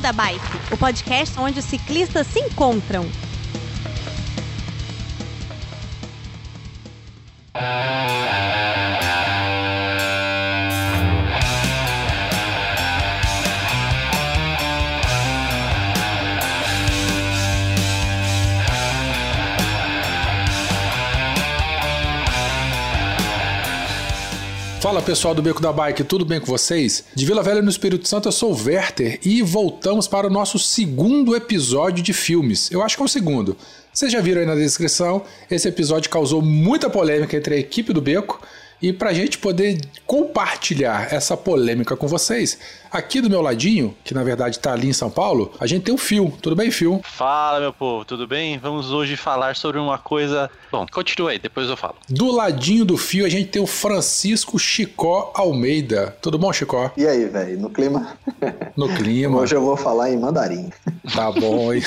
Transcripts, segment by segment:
Beco da Bike, o podcast onde os ciclistas se encontram. Fala pessoal do Beco da Bike, tudo bem com vocês? De Vila Velha no Espírito Santo, eu sou o Werther e voltamos para o nosso segundo episódio de filmes. Eu acho que é o segundo. Vocês já viram aí na descrição, esse episódio causou muita polêmica entre a equipe do Beco e para a gente poder compartilhar essa polêmica com vocês, aqui do meu ladinho, que na verdade está ali em São Paulo, a gente tem o Fio. Tudo bem, Fio? Fala, meu povo, tudo bem? Vamos hoje falar sobre uma coisa. Bom, continua aí, depois eu falo. Do ladinho do Fio, a gente tem o Francisco Chicó Almeida. Tudo bom, Chicó? E aí, velho, no clima? No clima. Hoje eu vou falar em mandarim. Tá bom, hein?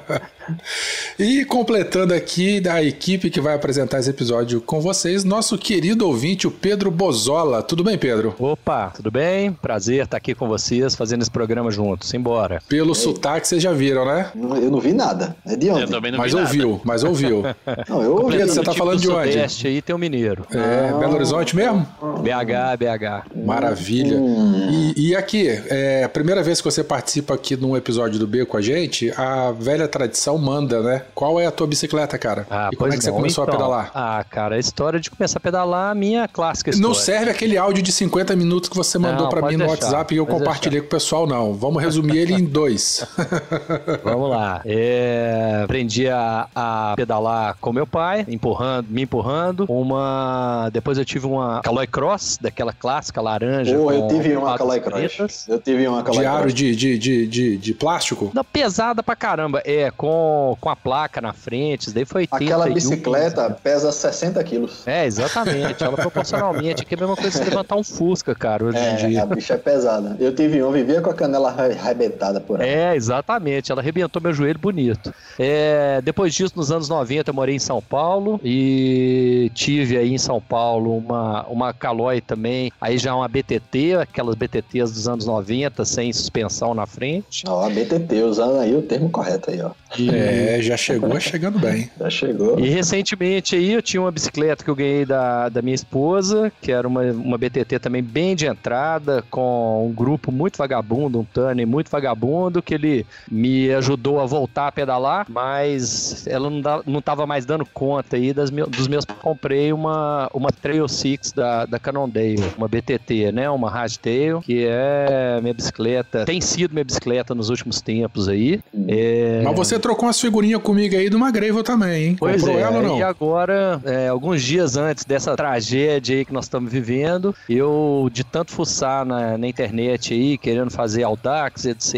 e completando aqui da equipe que vai apresentar esse episódio com vocês, nosso querido ouvinte, o Pedro Bozola. Tudo bem, Pedro? Opa, tudo bem? Prazer estar aqui com vocês, fazendo esse programa juntos. Simbora. Pelo Ei. sotaque, vocês já viram, né? Eu não vi nada. É de onde? Eu também não mas vi ouviu, nada. mas ouviu. Não, eu ouvi. Você tá falando de onde? Sudeste aí tem o Mineiro. É, Belo Horizonte mesmo? BH, BH. Maravilha. Hum. E, e aqui, é a primeira vez que você participa aqui num episódio do B com a gente, a velha tradição manda, né? Qual é a tua bicicleta, cara? Ah, e como é que você não. começou então, a pedalar? Ah, cara, a história de começar a pedalar, a minha clássica história. Não serve aquele áudio de 50 minutos que você mandou para mim no WhatsApp e eu pode compartilhei com o pessoal, não. Vamos resumir ele em dois. Vamos lá. É, aprendi a, a pedalar com meu pai, empurrando, me empurrando. Uma. Depois eu tive uma Caloi Cross, daquela clássica laranja. Pô, eu tive uma Caloi pretas. Cross. Eu tive uma Caloi Diário Cross. de, de, de, de, de plástico? Não, pesada pra caramba. É, com, com a placa na frente. Isso daí foi 81. Aquela bicicleta pesa 60 quilos. É, exatamente. Ela proporcionalmente. Aqui é a mesma coisa que você levantar um Fusca, cara, hoje em É, dia. a bicha é pesada. Eu tive um, vivia com a canela arre- arrebentada por aí. É, exatamente. Ela arrebentou meu joelho bonito. É, depois disso, nos anos 90, eu morei em São Paulo e tive aí em São Paulo uma, uma Caloi também. Aí já uma BTT, aquelas BTTs dos anos 90, sem suspensão na frente. Ó, a BTT, usando aí o termo correto aí, ó. É, já chegou chegando bem. Já chegou. E recentemente aí eu tinha uma bicicleta que eu ganhei da, da minha esposa, que era uma, uma BTT também bem de entrada, com um grupo muito vagabundo, um Tânia muito vagabundo, que ele me ajudou a voltar a pedalar, mas ela não, dá, não tava mais dando conta aí das meu, dos meus. Comprei uma, uma Trail Six da, da Cannondale, uma BTT, né? Uma Hardtail, que é minha bicicleta, tem sido minha bicicleta nos últimos tempos aí. É, Mas você trocou umas figurinhas comigo aí de uma Gravel também, hein? Pois Comprou é, ela ou não? e agora, é, alguns dias antes dessa tragédia aí que nós estamos vivendo, eu, de tanto fuçar na, na internet aí, querendo fazer Audax, etc.,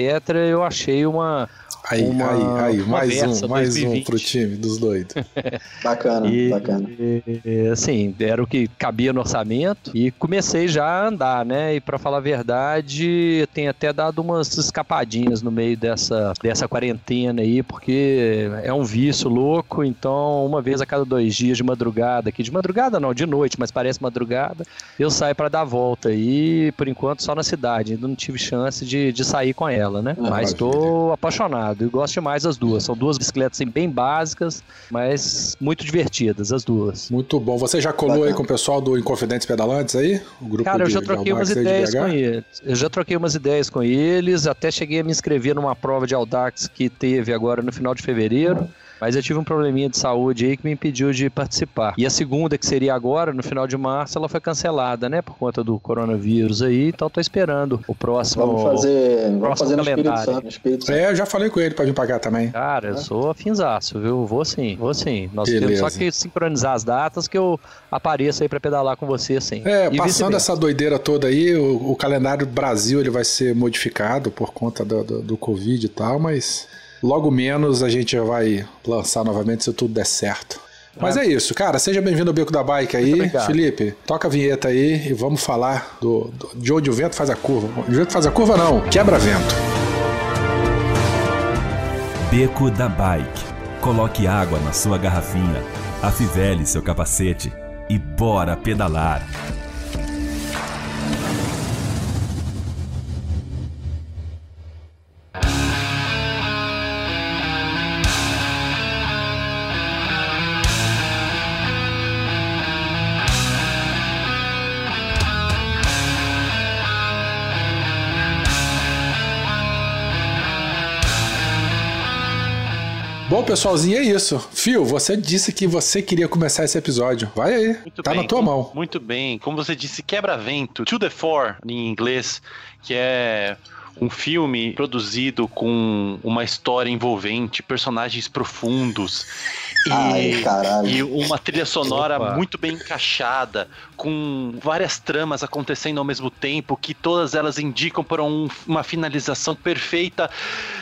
eu achei uma... Aí, uma- aí, aí, mais Versa um, mais um 2020. pro time dos doidos. Bacana, E, bacana. e, assim, era o que cabia no orçamento e comecei já a andar, né? E para falar a verdade, tenho até dado umas escapadinhas no meio dessa, dessa quarentena aí, porque é um vício louco, então uma vez a cada dois dias de madrugada, aqui de madrugada não, de noite, mas parece madrugada, eu saio para dar a volta e por enquanto só na cidade, ainda não tive chance de, de sair com ela, né? Ah, mas tô apaixonado e gosto demais das duas. São duas bicicletas assim, bem básicas, mas muito divertidas as duas. Muito bom. Você já colou Bacana. aí com o pessoal do Inconfidentes Pedalantes aí? O grupo Cara, eu já de troquei umas ideias com eles. Eu já troquei umas ideias com eles, até cheguei a me inscrever numa prova de Audax que teve agora no final de fevereiro. Mas eu tive um probleminha de saúde aí que me impediu de participar. E a segunda, que seria agora, no final de março, ela foi cancelada, né? Por conta do coronavírus aí. Então tô esperando o próximo. Vamos fazer, vamos próximo fazer no Espírito calendário. Santo. No Espírito Santo. É, eu já falei com ele pra vir pagar também. Cara, eu sou afinzaço, viu? Vou sim, vou sim. Nós temos Beleza. só que sincronizar as datas que eu apareço aí pra pedalar com você, sim. É, E passando essa doideira toda aí, o, o calendário Brasil ele vai ser modificado por conta do, do, do Covid e tal, mas logo menos a gente já vai lançar novamente se tudo der certo. Mas é isso, cara. Seja bem-vindo ao Beco da Bike aí. obrigado. Felipe, toca a vinheta aí e vamos falar do, do- de onde o vento faz a curva. De vento faz a curva, não, quebra-vento. Beco da Bike. Coloque água na sua garrafinha, afivele seu capacete e bora pedalar. Bom, pessoalzinho, é isso. Fio, você disse que você queria começar esse episódio. Vai aí. Muito tá bem, na tua mão. Muito bem. Como você disse, Quebra-Vento, To the Four, em inglês, que é um filme produzido com uma história envolvente, personagens profundos e, Ai, caralho. e uma trilha sonora Opa. muito bem encaixada, com várias tramas acontecendo ao mesmo tempo, que todas elas indicam para um- uma finalização perfeita.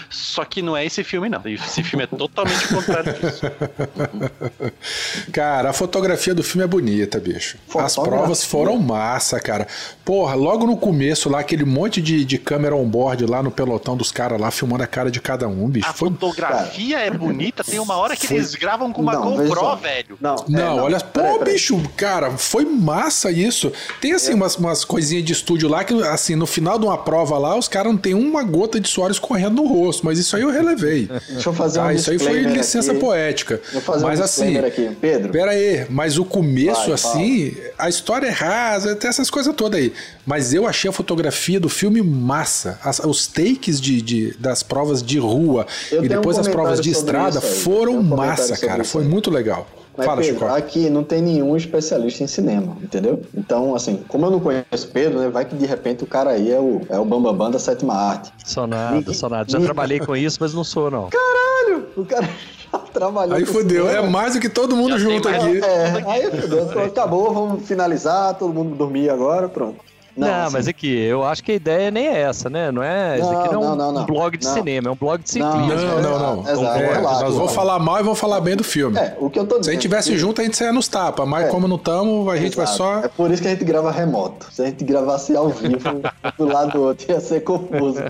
Só que não é esse filme, não. Esse filme é totalmente o contrário disso. Cara, a fotografia do filme é bonita, bicho. As Fotografia? provas foram massa, cara. Porra, logo no começo lá, aquele monte de, de câmera on-board lá no pelotão dos caras lá, filmando a cara de cada um, bicho. A Foi... fotografia é bonita, tem uma hora que Foi- eles gravam com uma Não, GoPro, velho. Não, é, Não, olha, pô, peraí, peraí. bicho, cara, foi massa isso. Tem É. assim umas, umas coisinhas de estúdio lá que, assim, no final de uma prova lá, os caras não tem uma gota de suor escorrendo no rosto, mas isso aí eu relevei. Deixa eu fazer um Tá, isso aí foi licença aqui. poética. Vou fazer mas um assim, aqui. Pedro, Pera aí, mas o começo, Vai, assim, a história é rasa, tem essas coisas todas aí. Mas eu achei a fotografia do filme massa. As- os takes de, de- das provas de rua Eu e tenho um depois as provas de estrada foram um massa, cara. Foi muito legal. Mas Fala, Pedro, Chico. aqui não tem nenhum especialista em cinema, entendeu? Então, assim, como eu não conheço Pedro, né, vai que de repente o cara aí é o, é o Bambambam da sétima arte. Sou nada, sou nada. Já trabalhei com isso, mas não sou, não. Caralho, o cara já trabalhou Aí com fudeu, é mais do que todo mundo Já junto mais- aqui. É, aí fudeu, Então, acabou, vamos finalizar, todo mundo dormir agora, pronto. Não, assim, mas aqui, eu acho que a ideia nem é essa, né? Não é. Isso aqui não é um, Não, não, não, um blog de não. cinema, é um blog de Não, ciclismo. Não, não, não. Exato, É, nós vamos falar mal e vamos falar bem do filme. É, o que eu tô dizendo. Se a gente tivesse que- junto, a gente saia nos tapas, mas É. como não estamos, a gente vai Exato. só. É por isso que a gente grava remoto. Se a gente gravasse ao vivo, do lado do outro, ia ser confuso.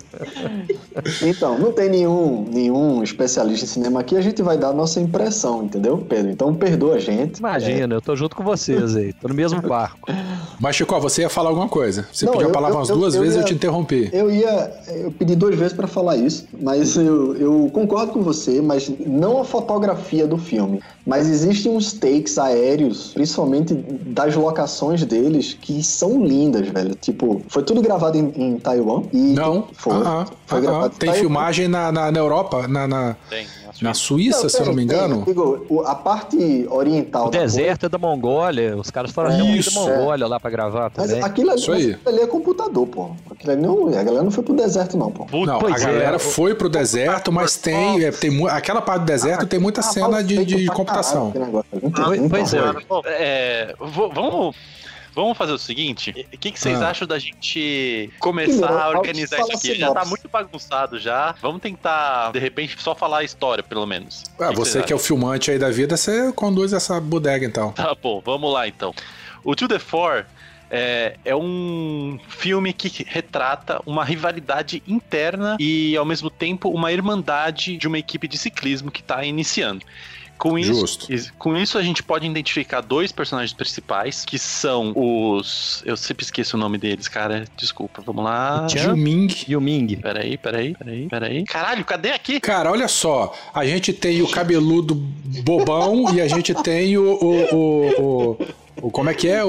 Então, não tem nenhum, nenhum especialista em cinema aqui, a gente vai dar a nossa impressão, entendeu, Pedro? Então perdoa a gente. Imagina, eu tô junto com vocês aí, tô no mesmo barco. Mas, Chico, você ia falar alguma coisa. Você Não, pediu a eu- palavra eu- umas eu- duas eu vezes e eu ia- te interrompi. Eu ia. Eu pedi duas vezes pra falar isso, mas eu, eu concordo com você, mas não a fotografia do filme. Mas existem uns takes aéreos, principalmente das locações deles, que são lindas, velho. Tipo, foi tudo gravado em, em Taiwan. E Não, foi. ah, ah, foi ah, gravado ah. em tem Taiwan. filmagem na, na, na Europa, na, na, Tem. na Suíça, se eu não me tem, engano. tem. Digo, o- a parte oriental. O da deserto é da Mongólia, os caras foram até da. Mongólia lá pra gravar coisa- também. Mas aquilo, ali- Isso aí. mas aquilo ali é computador, pô. Aquilo ali não, a galera não foi pro deserto, não, pô. Puta, Não, a Pois é, galera o- foi pro deserto, mas tem, é, tem mu- aquela parte do deserto tem muita Ah, cena de, de pra Então, Pois- é. É, vamos, vamos fazer o seguinte: o que, que vocês Ah. acham da gente começar Primeiro, a organizar isso aqui? a Já tá muito bagunçado já. Vamos tentar, de repente, só falar a história, pelo menos. Ah, que você que é o filmante aí da vida, você conduz essa bodega então. Tá bom, vamos lá então. O To The Four é, é um filme que retrata uma rivalidade interna e, ao mesmo tempo, uma irmandade de uma equipe de ciclismo que está iniciando. Com isso, Justo. com isso, a gente pode identificar dois personagens principais, que são os. Eu sempre esqueço o nome deles, cara. Desculpa, vamos lá. Juming. E o Ming. Peraí, peraí, peraí, peraí. Caralho, cadê aqui? Cara, olha só, a gente tem o cabeludo bobão e a gente tem o. o, o, o- o- como é que é o,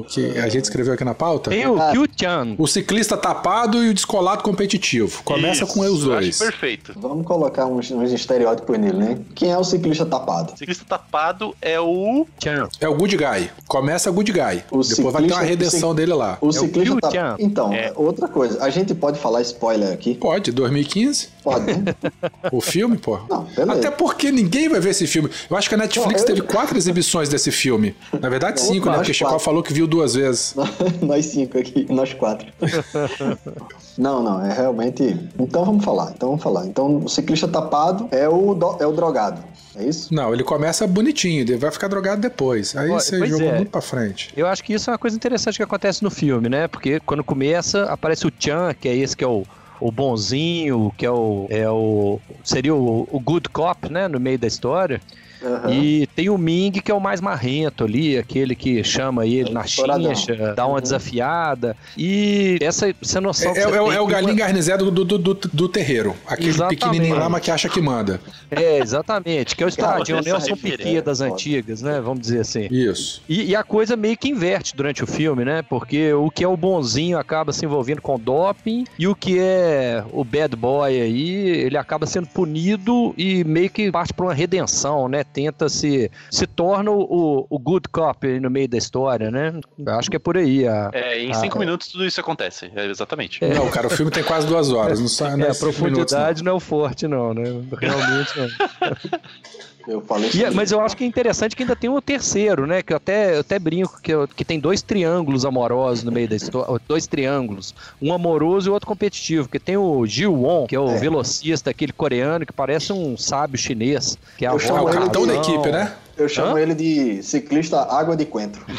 o que a gente escreveu aqui na pauta? Tem o Ah. Kyu Chan. O ciclista tapado e o descolado competitivo. Começa Isso, com os dois. Perfeito. Vamos colocar uns, uns estereótipos nele, né? Quem é o ciclista tapado? O ciclista tapado é o. Chan. É o Good Guy. Começa Good Guy. O Depois vai ter uma ciclista- redenção o dele lá. O o ciclista Kyu tapado. Então, É. outra coisa. A gente pode falar spoiler aqui? Pode, 2015, Pode, né? o filme, pô. Não, beleza. Até porque ninguém vai ver esse filme. Eu acho que a Netflix eu- teve quatro exibições desse filme. Na verdade, cinco, né? Porque Chicó quatro. falou que viu duas vezes. nós cinco aqui, nós quatro. não, não, é realmente. Então vamos falar. Então vamos falar. Então o ciclista tapado é o, do- é o drogado. É isso? Não, ele começa bonitinho, ele vai ficar drogado depois. Aí Olha, você jogou é. muito pra frente. Eu acho que isso é uma coisa interessante que acontece no filme, né? Porque quando começa, aparece o Chan, que é esse que é o, o bonzinho, que é o, é o seria o, o good cop, né? No meio da história. Uhum. E tem o Ming, que é o mais marrento ali, aquele que chama ele é, na chincha, dá uma uhum. desafiada. E essa, essa noção. É, é, é o galinho garnizé do, do, do, do, terreiro. Aquele exatamente. pequenininho lá, mas que acha que manda. É, exatamente. Que é o estadinho, Nelson Piquet das antigas, né? Vamos dizer assim. Isso. E, e, a coisa meio que inverte durante o filme, né? Porque o que é o bonzinho acaba se envolvendo com doping e o que é o bad boy aí, ele acaba sendo punido e meio que parte para uma redenção, né? Tenta se se torna o, o good cop no meio da história, né? Acho que é por aí. A, é, em cinco a, minutos tudo isso acontece, é, exatamente. É. Não, cara, o filme tem quase duas horas, não, sai, é a profundidade minutos, não. não é o forte, não, né? Realmente não. Eu falei e, Mas eu acho que é interessante que ainda tem o terceiro, né? Que eu até, eu até brinco que, eu, que tem dois triângulos amorosos no meio da história. Dois triângulos. Um amoroso e o outro competitivo. Porque tem o Jiu Won, que é o é. velocista, aquele coreano, que parece um sábio chinês. Que é a o capitão da equipe, né? Eu chamo Hã? ele de ciclista água de coentro.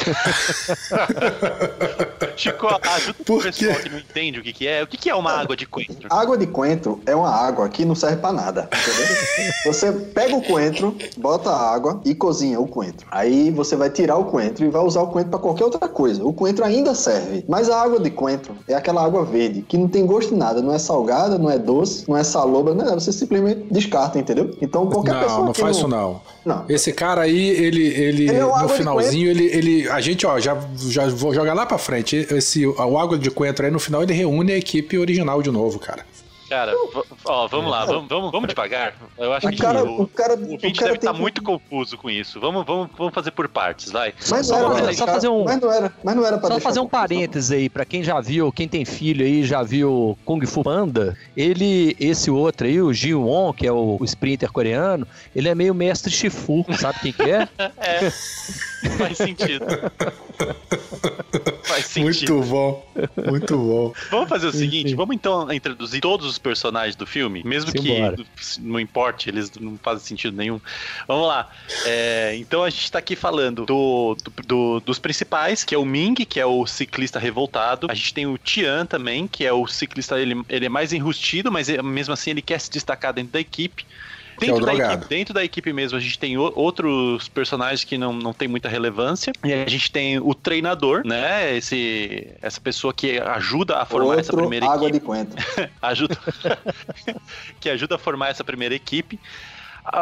Chico, ajuda o pessoal que não entende o que, que é. O que, que é uma água de coentro? Água de coentro é uma água que não serve para nada. Entendeu? você pega o coentro, bota água e cozinha o coentro. Aí você vai tirar o coentro e vai usar o coentro para qualquer outra coisa. O coentro ainda serve. Mas a água de coentro é aquela água verde que não tem gosto de nada. Não é salgada, não é doce, não é saloba, não é, você simplesmente descarta, entendeu? Então qualquer não, pessoa. Não, não faz isso não. Não. Esse cara aí, ele, ele, ele é no finalzinho, ele, ele. A gente, ó, já, já vou jogar lá pra frente. Esse, o Água de Coentro aí no final ele reúne a equipe original de novo, cara. Cara, ó, vamos lá, vamos, vamos, vamos devagar. Eu acho o que cara, o, o, cara, o ouvinte deve estar tá muito confuso com isso. Vamos, vamos, vamos fazer por partes, vai. Mas só, era, só fazer um, mas não era, mas não era Só fazer um parênteses aí, pra quem já viu, quem tem filho aí, já viu Kung Fu Panda, ele, esse outro aí, o Ji Won, que é o, o sprinter coreano, ele é meio mestre Shifu, sabe quem que é? é, faz sentido. faz sentido. Muito bom, muito bom. Vamos fazer o seguinte, vamos então introduzir todos os personagens do filme, mesmo que não importe, eles não fazem sentido nenhum. Vamos lá. É, então a gente está aqui falando do, do, do, dos principais, que é o Ming, que é o ciclista revoltado. A gente tem o Tian também, que é o ciclista, ele, ele é mais enrustido, mas mesmo assim ele quer se destacar dentro da equipe. Dentro, é da equipe, dentro da equipe mesmo, a gente tem outros personagens que não, não tem muita relevância. E a gente tem o treinador, né? Esse, essa pessoa que ajuda a formar Outro essa primeira água equipe. de coentro. ajuda que ajuda a formar essa primeira equipe.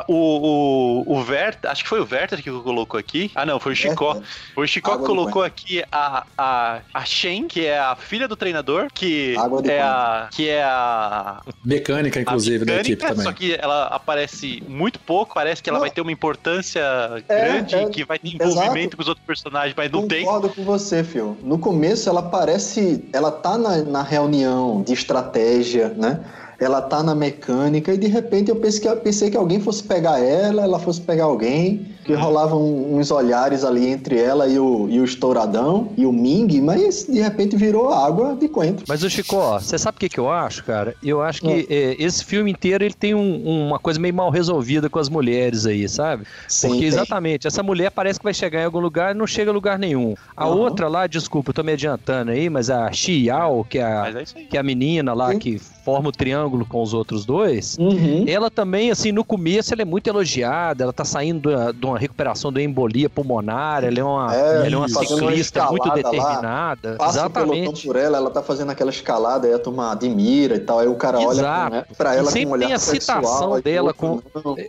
O, o, o Werther, acho que foi o Werther que colocou aqui. Ah, não, foi o Chicó. Foi o Chicó que colocou aqui a, a, a Shen, que é a filha do treinador, que é a, que é a. Mecânica, inclusive, mecânica, da equipe também. Só que ela aparece muito pouco, parece que ela não. vai ter uma importância é, grande, é, que vai ter envolvimento exato. com os outros personagens, mas não Concordo tem. Concordo com você, Phil. No começo ela parece. Ela tá na, na reunião de estratégia, né? Ela tá na mecânica e de repente eu pensei que, eu pensei que alguém fosse pegar ela, ela fosse pegar alguém, que rolavam uns olhares ali entre ela e o, e o Estouradão e o Ming, mas de repente virou água de coentro. Mas o Chico, você sabe o que, que eu acho, cara? Eu acho que é. É, esse filme inteiro ele tem um, uma coisa meio mal resolvida com as mulheres aí, sabe? Sim, Porque exatamente, essa mulher parece que vai chegar em algum lugar e não chega a lugar nenhum. A uhum. outra lá, desculpa, eu tô me adiantando aí, mas a Xi Yao, que é a, é que é a menina lá Sim. que forma o triângulo com os outros dois, uhum. ela também, assim, no começo ela é muito elogiada, ela tá saindo de uma recuperação da embolia pulmonar, ela é uma, é, ela é uma ciclista uma muito determinada. Lá, passa Exatamente. por ela, ela tá fazendo aquela escalada, aí a turma admira e tal, aí o cara olha né, pra ela sempre com um olhar tem a citação dela com...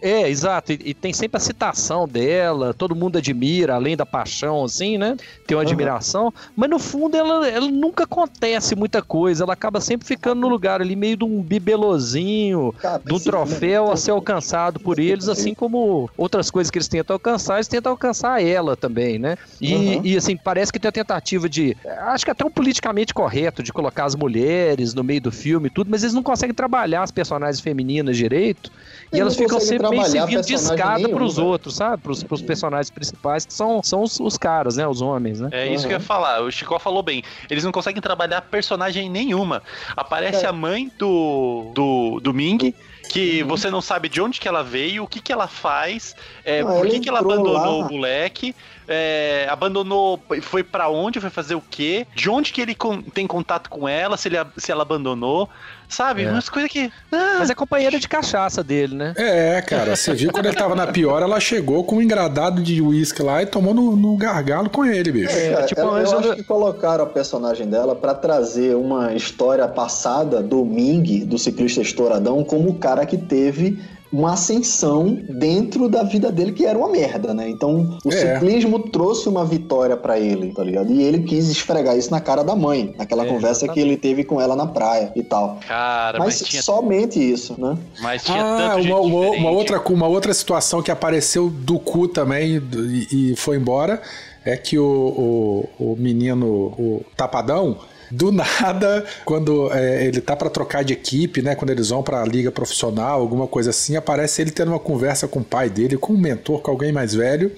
É, exato, e, e, tem sempre a citação dela, todo mundo admira, além da paixão, assim, né? Tem uma uhum. admiração, mas no fundo ela, ela nunca acontece muita coisa, ela acaba sempre ficando no lugar ali meio de um bibelozinho, de um troféu a ser alcançado por eles, assim como outras coisas que eles tentam alcançar, eles tentam alcançar ela também, né? E, uhum. e assim, parece que tem a tentativa de. Acho que até um politicamente correto de colocar as mulheres no meio do filme e tudo, mas eles não conseguem trabalhar as personagens femininas direito. E elas ficam sempre meio servindo de escada para os outros, sabe? Para os personagens principais, que são, são os, os, caras, né? Os homens, né? É isso uhum. que eu ia falar. O Chico falou bem. Eles não conseguem trabalhar personagem nenhuma. Aparece é. a mãe do, do, do Ming que uhum. você não sabe de onde que ela veio, o que que ela faz, é, não, por que, que ela abandonou lá. o moleque. é, abandonou, foi para onde, foi fazer o quê? De onde que ele tem contato com ela, se, ele, se ela abandonou, sabe? É. Umas coisas que... Ah, Mas é companheira de cachaça dele, né? É, cara, você viu quando ele tava na pior, ela chegou com um engradado de uísque lá e tomou no, no gargalo com ele, bicho. É, Cara, tipo, ela- eu eu- acho que colocaram a personagem dela pra trazer uma história passada do Ming, do ciclista estouradão, como o cara que teve uma ascensão dentro da vida dele que era uma merda, né? Então o É. ciclismo trouxe uma vitória pra ele, tá ligado? E ele quis esfregar isso na cara da mãe, naquela É, conversa exatamente. que ele teve com ela na praia e tal. Cara, mas, Mas tinha, somente isso, né? mas tinha Ah, tanto uma, gente uma, outra, uma outra situação que apareceu do cu também e, e foi embora é que o, o, o menino, o Tapadão, do nada, quando é, ele tá pra trocar de equipe, né? Quando eles vão pra liga profissional, alguma coisa assim, aparece ele tendo uma conversa com o pai dele, com um mentor, com alguém mais velho,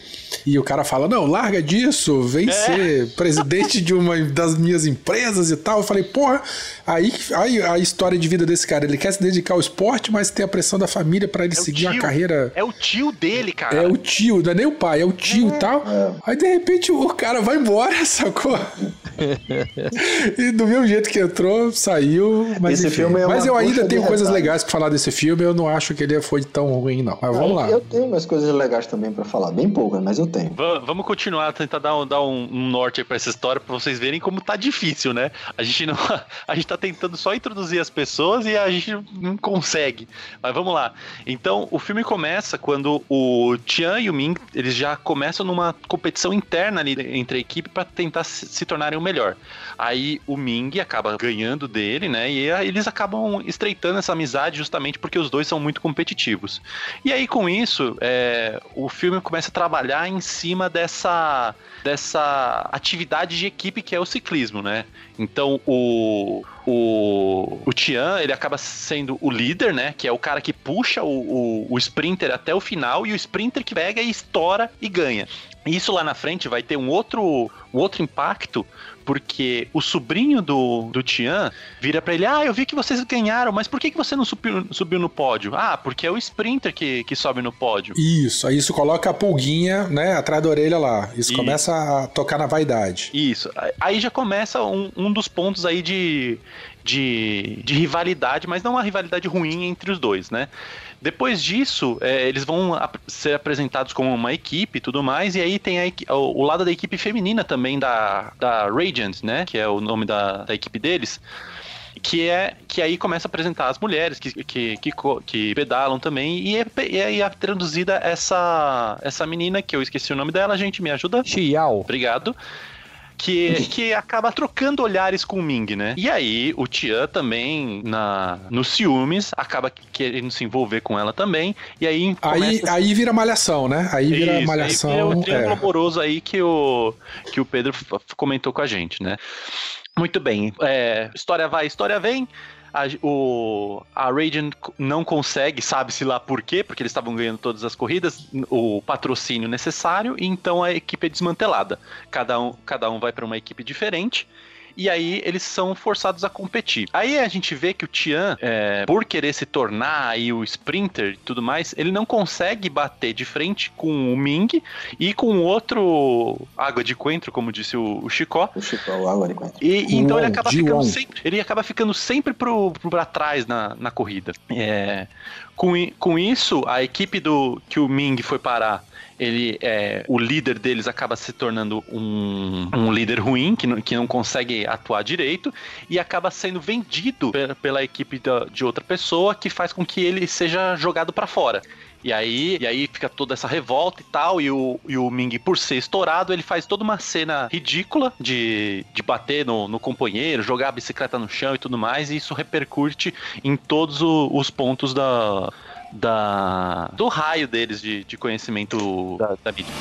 e o cara fala: Não, larga disso, vem É. ser presidente de uma das minhas empresas e tal. Eu falei, porra, aí, aí a história de vida desse cara, ele quer se dedicar ao esporte, mas tem a pressão da família pra ele É seguir uma carreira. É o tio dele, cara. É o tio, não é nem o pai, é o tio e tal. Aí de repente o cara vai embora, sacou? E do mesmo jeito que entrou, saiu. Mas, Esse filme é mas eu ainda tenho coisas retalho. legais pra falar desse filme, eu não acho que ele foi tão ruim, não. Mas vamos lá. Eu tenho umas coisas legais também pra falar, bem poucas, mas eu tenho. Va- Vamos continuar, tentar dar um, dar um, um norte aí pra essa história pra vocês verem como tá difícil, né? A gente não, a gente tá tentando só introduzir as pessoas e a gente não consegue. Mas vamos lá. Então, o filme começa quando o Tian e o Ming, eles já começam numa competição interna ali entre a equipe pra tentar se, se tornarem o melhor. Aí o Ming acaba ganhando dele, né? E aí eles acabam estreitando essa amizade justamente porque os dois são muito competitivos. E aí, com isso, é, o filme começa a trabalhar em cima dessa, dessa atividade de equipe que é o ciclismo, né? Então, o, o, o Tian, ele acaba sendo o líder, né? Que é o cara que puxa o, o, o sprinter até o final e o sprinter que pega e estoura e ganha. Isso lá na frente vai ter um outro, um outro impacto, porque o sobrinho do, do Tian vira pra ele: Ah, eu vi que vocês ganharam, mas por que, que você não subiu, subiu no pódio? Ah, porque é o sprinter que, que sobe no pódio. Isso, aí isso coloca a pulguinha, né, atrás da orelha lá. Isso Isso. começa a tocar na vaidade. Isso. Aí já começa um, um dos pontos aí de, de, de rivalidade, mas não uma rivalidade ruim entre os dois, né? Depois disso, é, eles vão ap- ser apresentados como uma equipe e tudo mais, e aí tem a o, o lado da equipe feminina também da, da Radiant, né? Que é o nome da, da equipe deles. Que é que aí começa a apresentar as mulheres que, que, que, que pedalam também, e é, e aí é traduzida essa, essa menina, que eu esqueci o nome dela, gente, me ajuda? Chiao. Obrigado. Que, que acaba trocando olhares com o Ming, né? E aí, o Tian também, na, nos ciúmes, acaba querendo se envolver com ela também. E aí Aí, começa- aí vira malhação, né? Aí vira Isso, malhação. Aí vira o triângulo é. amoroso aí que o, que o Pedro comentou com a gente, né? Muito bem. É, história vai, história vem. A, o, a Radiant não consegue, sabe-se lá por quê, porque eles estavam ganhando todas as corridas, o patrocínio necessário, e então a equipe é desmantelada. Cada um, cada um vai para uma equipe diferente. E aí eles são forçados a competir. Aí a gente vê que o Tian, é, por querer se tornar aí o sprinter e tudo mais, ele não consegue bater de frente com o Ming e com o outro água de coentro, como disse o, o Chicó. O Chico, o água de coentro. E, e então ele acaba ficando sempre, ele acaba ficando sempre pro, pro pra trás na, na corrida. É, com, com isso, a equipe do que o Ming foi parar, ele é o líder deles acaba se tornando um, um líder ruim que não, que não consegue atuar direito e acaba sendo vendido pe- pela equipe da- de outra pessoa que faz com que ele seja jogado pra fora. E aí, e aí fica toda essa revolta e tal, e o, e o Ming, por ser estourado, ele faz toda uma cena ridícula de, de bater no, no companheiro, jogar a bicicleta no chão e tudo mais, e isso repercute em todos o- os pontos da, da, do raio deles de, de conhecimento da, da mídia.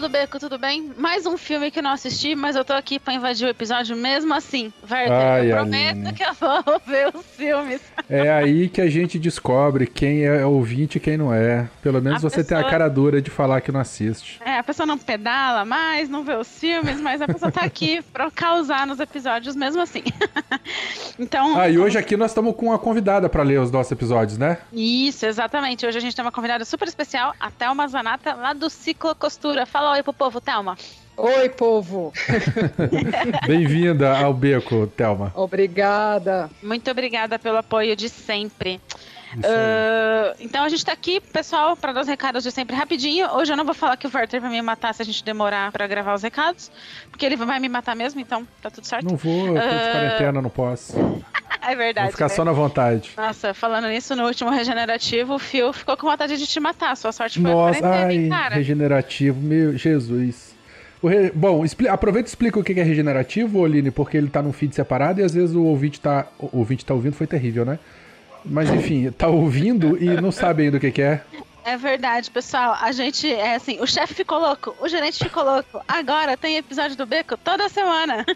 Pessoal do Beco, tudo bem? Mais um filme que eu não assisti, mas eu tô aqui pra invadir o episódio mesmo assim. Werther, Ai, eu prometo Aline. que eu vou ver os filmes. É aí que a gente descobre quem é ouvinte e quem não é. Pelo menos A você tem a pessoa- cara dura de falar que não assiste. É, a pessoa não pedala mais, não vê os filmes, mas a pessoa tá aqui pra causar nos episódios mesmo assim. então. Ah, e hoje aqui nós estamos com uma convidada pra ler os nossos episódios, né? Isso, exatamente. Hoje a gente tem uma convidada super especial, a Thelma Zanata, lá do Ciclo Costura. Fala oi pro povo, Thelma. Oi, povo. Bem-vinda ao Beco, Thelma. Obrigada. Muito obrigada pelo apoio de sempre. Ah, então a gente tá aqui, pessoal, para dar os recados de sempre rapidinho. Hoje eu não vou falar que o Werther vai me matar se a gente demorar pra gravar os recados, porque ele vai me matar mesmo, então tá tudo certo. Não vou, eu tô de Ah, quarentena, não posso. É verdade. Vou ficar né? só na vontade. Nossa, falando nisso, no último regenerativo, o Phil ficou com vontade de te matar. Sua sorte foi Nossa, hein, ai, cara? regenerativo, meu Jesus. Re- Bom, expli- aproveita e explica o que é regenerativo, Oline, porque ele tá num feed separado e às vezes o ouvinte tá. O ouvinte tá ouvindo, foi terrível, né? Mas enfim, tá ouvindo e não sabe ainda o que, que é. É verdade, pessoal. A gente, é assim, o chefe ficou louco, o gerente ficou louco. Agora tem episódio do Beco toda semana.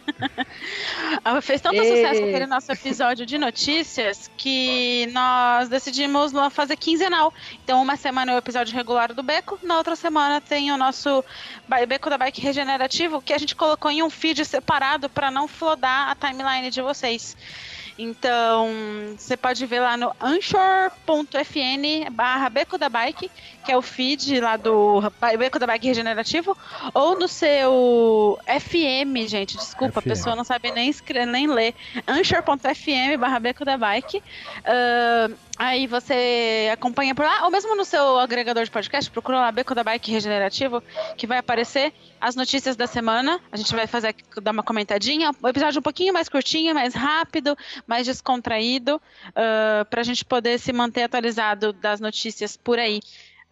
Ah, Fez tanto Ei. sucesso aquele nosso episódio de notícias que nós decidimos fazer quinzenal. Então, uma semana é o episódio regular do Beco, na outra semana tem o nosso Beco da Bike Regenerativo, que a gente colocou em um feed separado para não flodar a timeline de vocês. Então, você pode ver lá no anchor.fn barra Beco da Bike, que é o feed lá do Beco da Bike Regenerativo, ou no seu FM, gente, desculpa, FM. a pessoa não sabe nem escrever, nem ler. anchor.fm barra Beco da Bike. Ah, aí você acompanha por lá, ou mesmo no seu agregador de podcast, procura lá Beco da Bike Regenerativo, que vai aparecer as notícias da semana. A gente vai fazer dar uma comentadinha, o episódio um pouquinho mais curtinho, mais rápido, mais descontraído, uh, para a gente poder se manter atualizado das notícias por aí.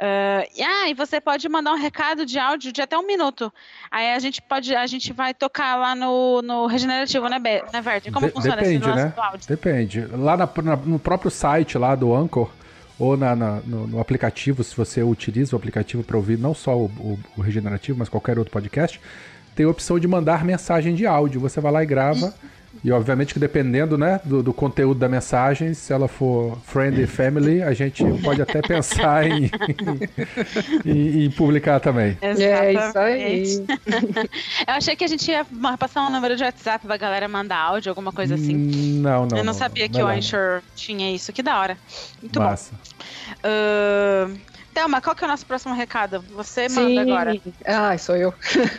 Uh, e, ah, e você pode mandar um recado de áudio de até um minuto. Aí a gente pode, a gente vai tocar lá no, no regenerativo, né, Be né Verde? Como De- funciona depende, esse lance né? do áudio? Depende. Lá na- na- no próprio site lá do Anchor, ou na- na- no, no aplicativo, se você utiliza o aplicativo para ouvir não só o, o- o Regenerativo, mas qualquer outro podcast, tem a opção de mandar mensagem de áudio. Você vai lá e grava. E obviamente que dependendo né, do, do conteúdo da mensagem, se ela for friend e family, a gente pode até pensar em, em- em publicar também. É isso aí. Exatamente. Eu achei que a gente ia passar um número de WhatsApp pra galera mandar áudio, alguma coisa assim. Hum, Não, não. Eu não, sabia que o Melhor não. Anchor tinha isso. Que da hora. Muito Massa. bom. Ahn, Thelma, qual que é o nosso próximo recado? Você manda agora. Ah, sou eu.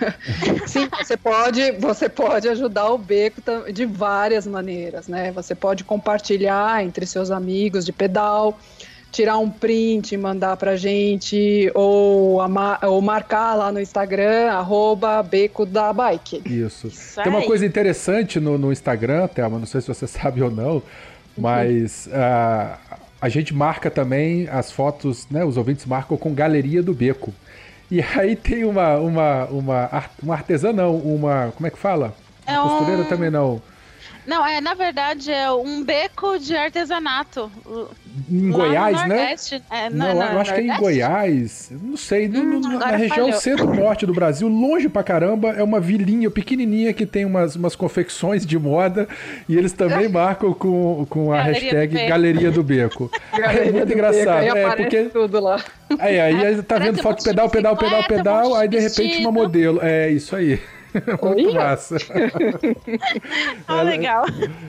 Sim, você pode, você pode ajudar o Beco de várias maneiras, né? Você pode compartilhar entre seus amigos de pedal, tirar um print e mandar pra gente, ou, ou marcar lá no Instagram, arroba Beco da Bike. Isso. Isso Tem uma coisa interessante no, no Instagram, Thelma, não sei se você sabe ou não, mas ah, a gente marca também as fotos, né? Os ouvintes marcam com Galeria do Beco. E aí tem uma, uma, uma, uma artesã, não, uma. Como é que fala? É Costureira um- também não. Não, é, na verdade, é um beco de artesanato. Em Lá Goiás, no né? Nordeste. É, Não, não, eu acho que é em Goiás. Não sei, no- no- na região centro-norte do Brasil, longe pra caramba, é uma vilinha pequenininha que tem umas, umas confecções de moda e eles também marcam com, com a Galeria do hashtag Beco. Galeria do Beco. é muito do engraçado. Beco, aí É, porque tudo lá. aí, aí tá vendo foto um de pedal, pedal, pedal, pedal, aí de repente uma modelo. É isso aí. Muito Olha. massa. Ah, legal.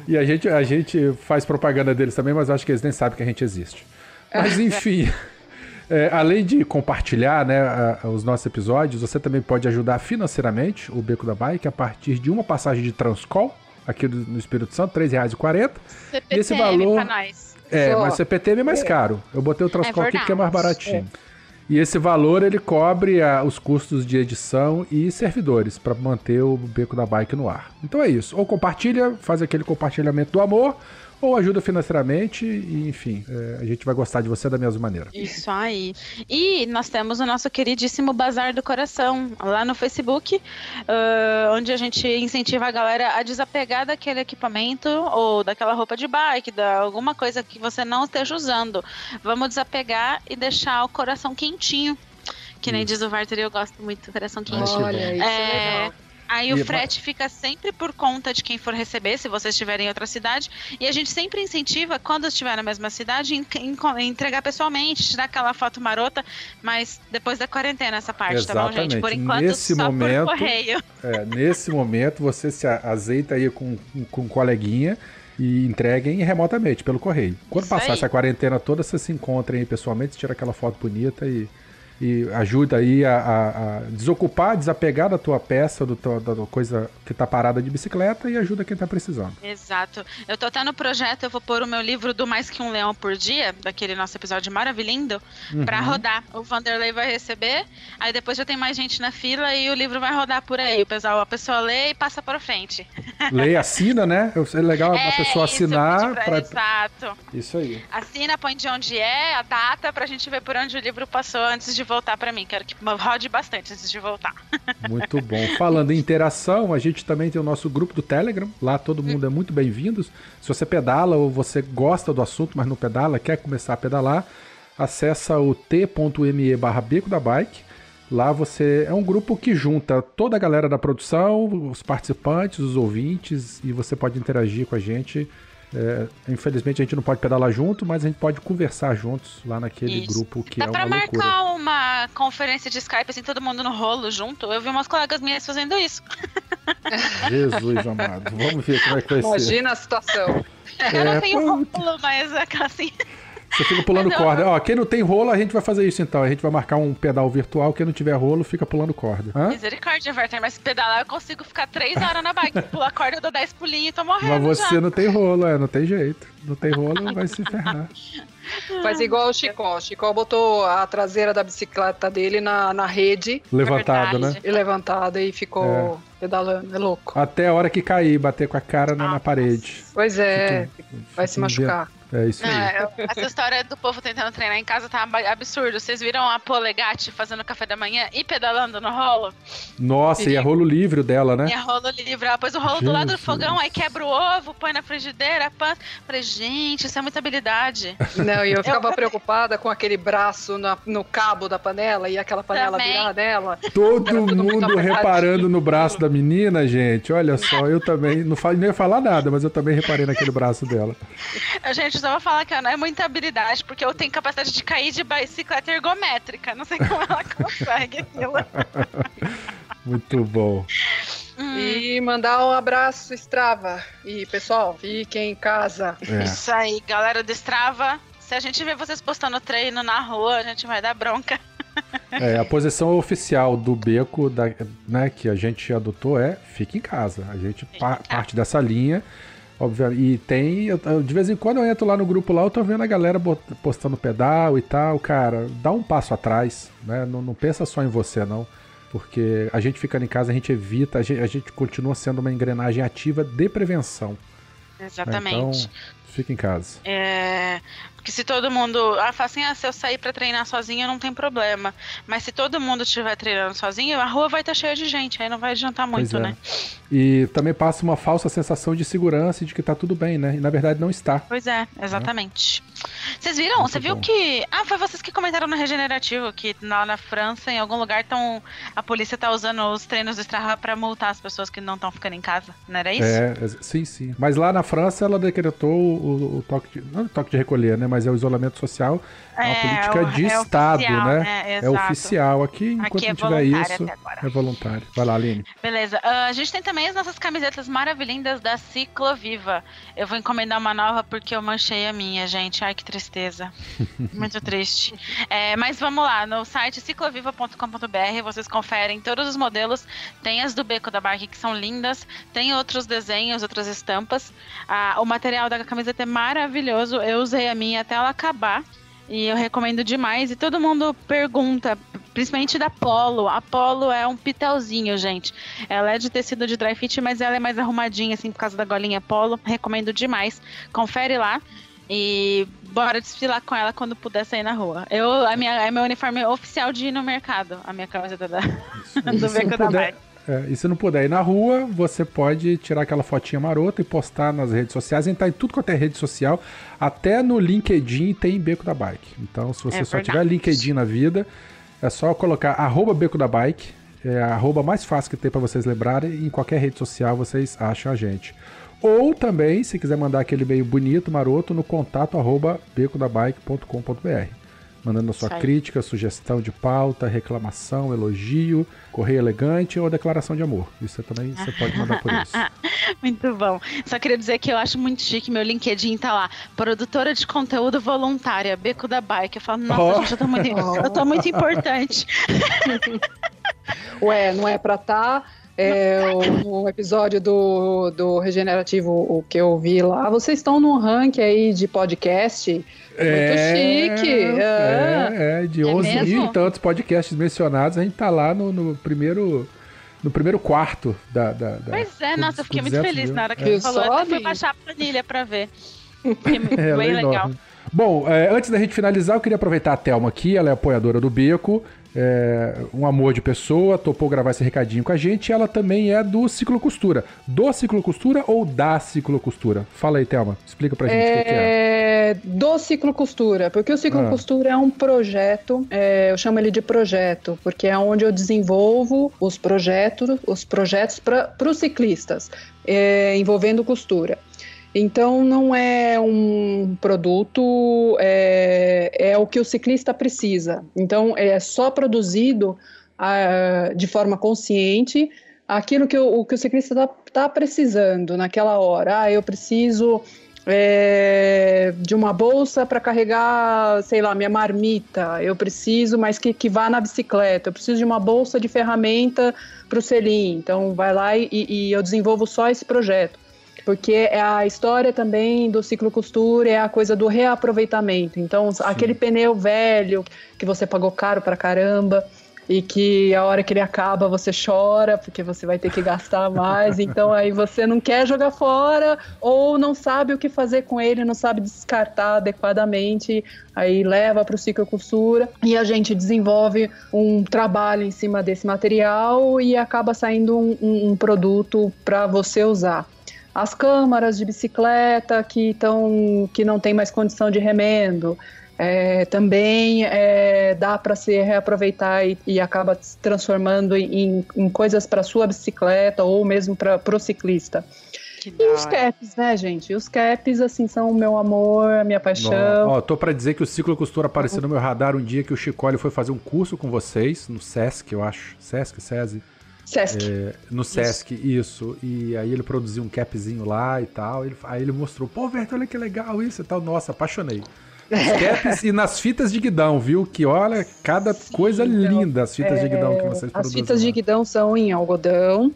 E a gente, a gente faz propaganda deles também, mas acho que eles nem sabem que a gente existe. Mas enfim, é, além de compartilhar né, a- a- os nossos episódios, você também pode ajudar financeiramente o Beco da Bike a partir de uma passagem de Transcol, aqui do- no Espírito Santo, R$ 3,40. CPTM esse valor- pra nós. É, Só. mas CPTM é mais caro. Eu botei o Transcol aqui porque é mais baratinho. E esse valor ele cobre ah, os custos de edição e servidores para manter o Beco da Bike no ar. Então é isso. Ou compartilha, faz aquele compartilhamento do amor, ou ajuda financeiramente, e enfim, é, a gente vai gostar de você da mesma maneira. Isso aí. E nós temos o nosso queridíssimo Bazar do Coração lá no Facebook, ah, onde a gente incentiva a galera a desapegar daquele equipamento ou daquela roupa de bike, da alguma coisa que você não esteja usando. Vamos desapegar e deixar o coração quentinho. Que nem diz o Varter, eu gosto muito, coração quente. Olha, isso é, É, legal. Aí E o vai- frete fica sempre por conta de quem for receber, se vocês estiverem em outra cidade. E a gente sempre incentiva, quando estiver na mesma cidade, em, em- entregar pessoalmente, tirar aquela foto marota, mas depois da quarentena essa parte, tá bom, gente? Por Exatamente. enquanto, Nesse só momento- por correio. É, nesse momento, você se azeita aí com, com um coleguinha e entreguem remotamente, pelo correio. Quando Isso passar aí. essa quarentena toda, vocês se encontrem aí pessoalmente, tira aquela foto bonita e, e ajuda aí a, a- a desocupar, desapegar da tua peça, do da coisa que tá parada de bicicleta e ajuda quem tá precisando. Exato. Eu tô até no projeto, eu vou pôr o meu livro do Mais Que Um Leão por Dia, daquele nosso episódio maravilhindo, pra Uhum. rodar. O Vanderlei vai receber, aí depois já tem mais gente na fila e o livro vai rodar por aí. O pessoal, a pessoa lê e passa pra frente. Lê, assina, né? É legal a É, pessoa isso, assinar. pra- pra- Exato. Isso aí. Assina, põe de onde é, a data, pra gente ver por onde o livro passou antes de voltar pra mim. Quero que rode bastante antes de voltar. Muito bom. Falando em interação, a gente também tem o nosso grupo do Telegram. Lá todo mundo é muito bem-vindo. Se você pedala ou você gosta do assunto, mas não pedala, quer começar a pedalar, acessa o t.me barra beco da bike. Lá você é um grupo que junta toda a galera da produção, os participantes, os ouvintes, e você pode interagir com a gente. É, infelizmente a gente não pode pedalar junto, mas a gente pode conversar juntos lá naquele Isso. grupo que Dá é pra uma loucura. marcar uma conferência de Skype, assim, todo mundo no rolo junto. Eu vi umas colegas minhas fazendo isso. Jesus amado. Vamos ver como é que vai ser. Imagina a situação. Eu não É, tenho pô, rolo, mas é assim. Você fica pulando eu- corda. Ó, quem não tem rolo, a gente vai fazer isso então. A gente vai marcar um pedal virtual. Quem não tiver rolo, fica pulando corda. Hã? Misericórdia, Werther, mas se pedalar eu consigo ficar três horas na bike. Pula corda, eu dou 10 pulinhos e tô morrendo Mas você já. não tem rolo, é, não tem jeito. Não tem rolo, vai se ferrar. Faz igual o Chicó. O Chicó botou a traseira da bicicleta dele na, na rede Levantado, né? e levantada e ficou pedalando. É louco. Até a hora que cair, bater com a cara na, na Nossa. parede. Pois é, vai se Fica machucar. É isso aí. É, eu- essa história do povo tentando treinar em casa tá ab- absurdo. Vocês viram a Polegate fazendo café da manhã e pedalando no rolo? Nossa, e é rolo livre dela, né? E a rolo livre. Ela pôs o rolo do lado do Jesus. fogão, aí quebra o ovo, põe na frigideira, pan. Falei, gente, isso é muita habilidade. Não, e eu ficava preocupada com aquele braço na- no cabo da panela e aquela panela Também. virar nela. Todo mundo reparando no braço da menina, gente. Olha só, eu também. Não, não ia falar nada, mas eu também reparei naquele braço dela. Eu, gente, só vou falar que não é muita habilidade, porque eu tenho capacidade de cair de bicicleta ergométrica. Não sei como ela consegue aquilo. Muito bom. Hum, E mandar um abraço, Strava. E pessoal, fiquem em casa. É. Isso aí, galera do Strava. Se a gente ver vocês postando treino na rua, a gente vai dar bronca. É, a posição oficial do beco da, né, que a gente adotou é fica em casa. A gente pa- parte dessa linha. Obviamente, e tem. eu- eu- de vez em quando eu entro lá no grupo lá, eu tô vendo a galera postando pedal e tal. Cara, dá um passo atrás, né? Não, não pensa só em você, não. Porque a gente ficando em casa, a gente evita, a gente, a gente continua sendo uma engrenagem ativa de prevenção. né? Exatamente. Então, fica em casa. É, porque se todo mundo. Ah, fala assim, ah, se eu sair pra treinar sozinho não tem problema. Mas se todo mundo estiver treinando sozinho, a rua vai estar cheia de gente, aí não vai adiantar muito, é. né? E também passa uma falsa sensação de segurança e de que tá tudo bem, né? E na verdade não está. Pois é, exatamente. Vocês viram? Muito Você viu bom. que. Ah, foi vocês que comentaram no Regenerativo que lá na França, em algum lugar, tão... a polícia tá usando os treinos do Strava pra multar as pessoas que não estão ficando em casa. Não era isso? É, é, sim, sim. Mas lá na França ela decretou o, o toque de. Não o toque de recolher, né? Mas é o isolamento social. É uma É, política o- de é Estado, oficial, né? né? É oficial. Aqui, enquanto Aqui é não tiver isso, é voluntário. Vai lá, Aline. Beleza. Ah, a gente tem também as nossas camisetas maravilhindas da Cicloviva. Eu vou encomendar uma nova porque eu manchei a minha, gente. Ai, que tristeza. Muito triste. É, mas vamos lá, no site cicloviva.com.br vocês conferem todos os modelos. Tem as do Beco da Bike que são lindas, tem outros desenhos, outras estampas. Ah, o material da camiseta é maravilhoso. Eu usei a minha até ela acabar. E eu recomendo demais. E todo mundo pergunta, principalmente da Polo. A Polo é um pitelzinho, gente. Ela é de tecido de dry fit, mas ela é mais arrumadinha, assim, por causa da golinha Polo. Recomendo demais. Confere lá. E bora desfilar com ela quando puder sair na rua. Eu, a minha, é meu uniforme oficial de ir no mercado. A minha camiseta da, do Beco da Bike. É, e se não puder ir na rua, você pode tirar aquela fotinha marota e postar nas redes sociais. A gente tá em tudo quanto é rede social. Até no LinkedIn tem Beco da Bike. Então, se você É só verdade. tiver LinkedIn na vida, É só colocar arroba Beco da Bike, é a arroba mais fácil que tem para vocês lembrarem, em qualquer rede social vocês acham a gente. Ou também, se quiser mandar aquele e-mail bonito, maroto, no contato arroba becodabike.com.br mandando a sua aí. crítica, sugestão de pauta, reclamação, elogio, correio elegante ou declaração de amor. Isso também você pode mandar por isso. Muito bom. Só queria dizer que eu acho muito chique meu LinkedIn tá lá. Produtora de conteúdo voluntária, Beco da Bike. Eu falo, nossa, Oh. gente, eu tô muito, eu tô muito importante. Ué, não é pra tá. É, o, o episódio do, do Regenerativo, o que eu vi lá, vocês estão num ranking aí de podcast muito chique. Ah. É, é, de É 11 mil e tantos podcasts mencionados, a gente tá lá no, no primeiro no primeiro quarto da. da, da Pois é, nossa, eu fiquei muito 200 feliz mil. na hora que É. você falou. só, Eu fui baixar a planilha pra ver. Fiquei muito- É, é bem legal. enorme. Bom, é, antes da gente finalizar, eu queria aproveitar a Thelma aqui, ela é apoiadora do Beco, é, um amor de pessoa, topou gravar esse recadinho com a gente, ela também é do Ciclo Costura. Do Ciclo Costura ou da Ciclo Costura? Fala aí, Thelma, explica pra gente o que, que é. É, do Ciclo Costura, porque o Ciclo Ah. Costura é um projeto, é, eu chamo ele de projeto, porque é onde eu desenvolvo os projetos, os projetos para os ciclistas, é, envolvendo costura. Então não é um produto, é, é o que o ciclista precisa. Então é só produzido ah, de forma consciente aquilo que o, o que o ciclista está precisando naquela hora. Ah, eu preciso é, de uma bolsa para carregar, sei lá, minha marmita. Eu preciso, mas que, que vá na bicicleta. Eu preciso de uma bolsa de ferramenta para o selim. Então, vai lá e, e eu desenvolvo só esse projeto. Porque é a história também do ciclo costura é a coisa do reaproveitamento. Então, aquele pneu velho que você pagou caro pra caramba e que a hora que ele acaba você chora porque você vai ter que gastar mais. Então, aí você não quer jogar fora ou não sabe o que fazer com ele, não sabe descartar adequadamente. Aí leva para o ciclo costura e a gente desenvolve um trabalho em cima desse material e acaba saindo um, um- um produto para você usar as câmaras de bicicleta que, tão, que não tem mais condição de remendo. É, também é, dá para se reaproveitar e, e acaba se transformando em, em coisas para sua bicicleta ou mesmo para o ciclista. Que E os caps, né, gente? Os caps, assim, são o meu amor, a minha paixão. Ó, tô pra dizer que o Ciclo Costura apareceu no meu radar um dia que o Chicole foi fazer um curso com vocês, no Sesc, eu acho. Sesc, SESI? Sesc. É, no Sesc, isso. E aí ele produziu um capzinho lá e tal. Ele- aí ele mostrou, pô, velho, olha que legal isso e tal. Nossa, apaixonei. Os caps e nas fitas de guidão, viu? Que olha, cada coisa então, linda as fitas de guidão que vocês As produzem. fitas de lá. guidão são em algodão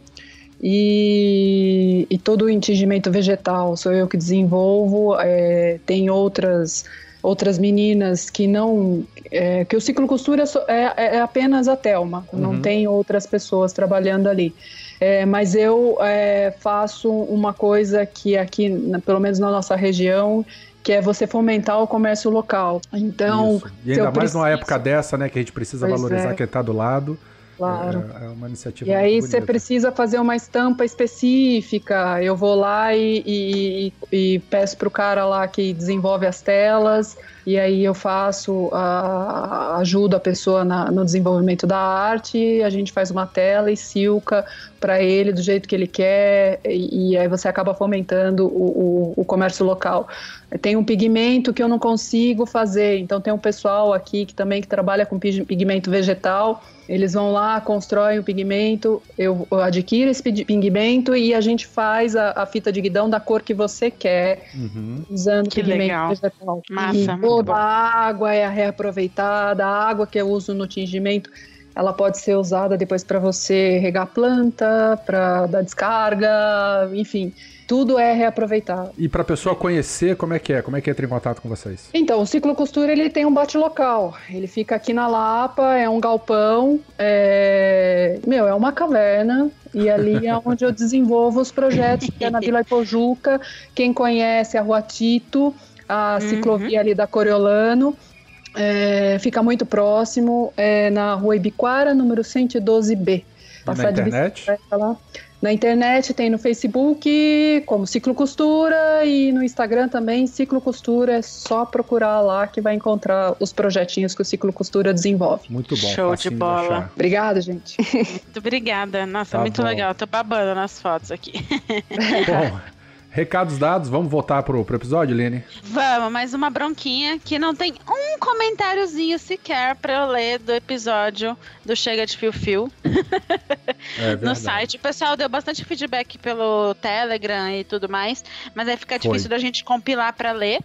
e, e todo o entingimento vegetal sou eu que desenvolvo. é, tem outras outras meninas que não é, que o ciclo costura só- é, é apenas a Telma, não Uhum. tem outras pessoas trabalhando ali. É, mas eu é, faço uma coisa que aqui, pelo menos na nossa região, que é você fomentar o comércio local. Então, Isso. E ainda mais numa preciso- época dessa, né, que a gente precisa Pois valorizar é. quem tá do lado. Claro. É, é uma iniciativa E aí você precisa fazer uma estampa específica. Eu vou lá e, e, e peço pro cara lá que desenvolve as telas. E aí eu faço, a, ajudo a pessoa na- no desenvolvimento da arte. A gente faz uma tela e silca para ele do jeito que ele quer. E, e aí você acaba fomentando o, o, o comércio local. Tem um pigmento que eu não consigo fazer. Então tem um pessoal aqui que também que trabalha com pig- pigmento vegetal. Eles vão lá, constroem o pigmento, eu, eu adquiro esse pig- pigmento e a gente faz a, a fita de guidão da cor que você quer, Uhum. usando Que pigmento legal. vegetal. Massa, e toda a água é reaproveitada, a água que eu uso no tingimento, ela pode ser usada depois para você regar a planta, para dar descarga, enfim, tudo é reaproveitado. E pra pessoa conhecer, como é que é? Como é que entra em contato com vocês? Então, o Ciclo Costura ele tem um bate local. Ele fica aqui na Lapa, é um galpão, é... meu, é uma caverna. E ali é onde eu desenvolvo os projetos, que é na Vila Ipojuca. Quem conhece a Rua Tito, a Uhum. ciclovia ali da Coriolano, é, fica muito próximo, é na Rua Ibiquara, número 112B. Passar na internet? lá. Na internet tem no Facebook como Ciclo Costura e no Instagram também Ciclo Costura. É só procurar lá que vai encontrar os projetinhos que o Ciclo Costura desenvolve. Muito bom. Show de bola. achar. Obrigada, gente. Muito obrigada. Nossa, Tá muito bom. legal. Tô babando nas fotos aqui. Bom, recados dados, vamos voltar pro, pro episódio, Lene? Vamos, mais uma bronquinha que não tem um comentáriozinho sequer pra eu ler do episódio do Chega de Fio Fio É no site. O pessoal deu bastante feedback pelo Telegram e tudo mais, mas aí fica difícil da gente compilar pra ler.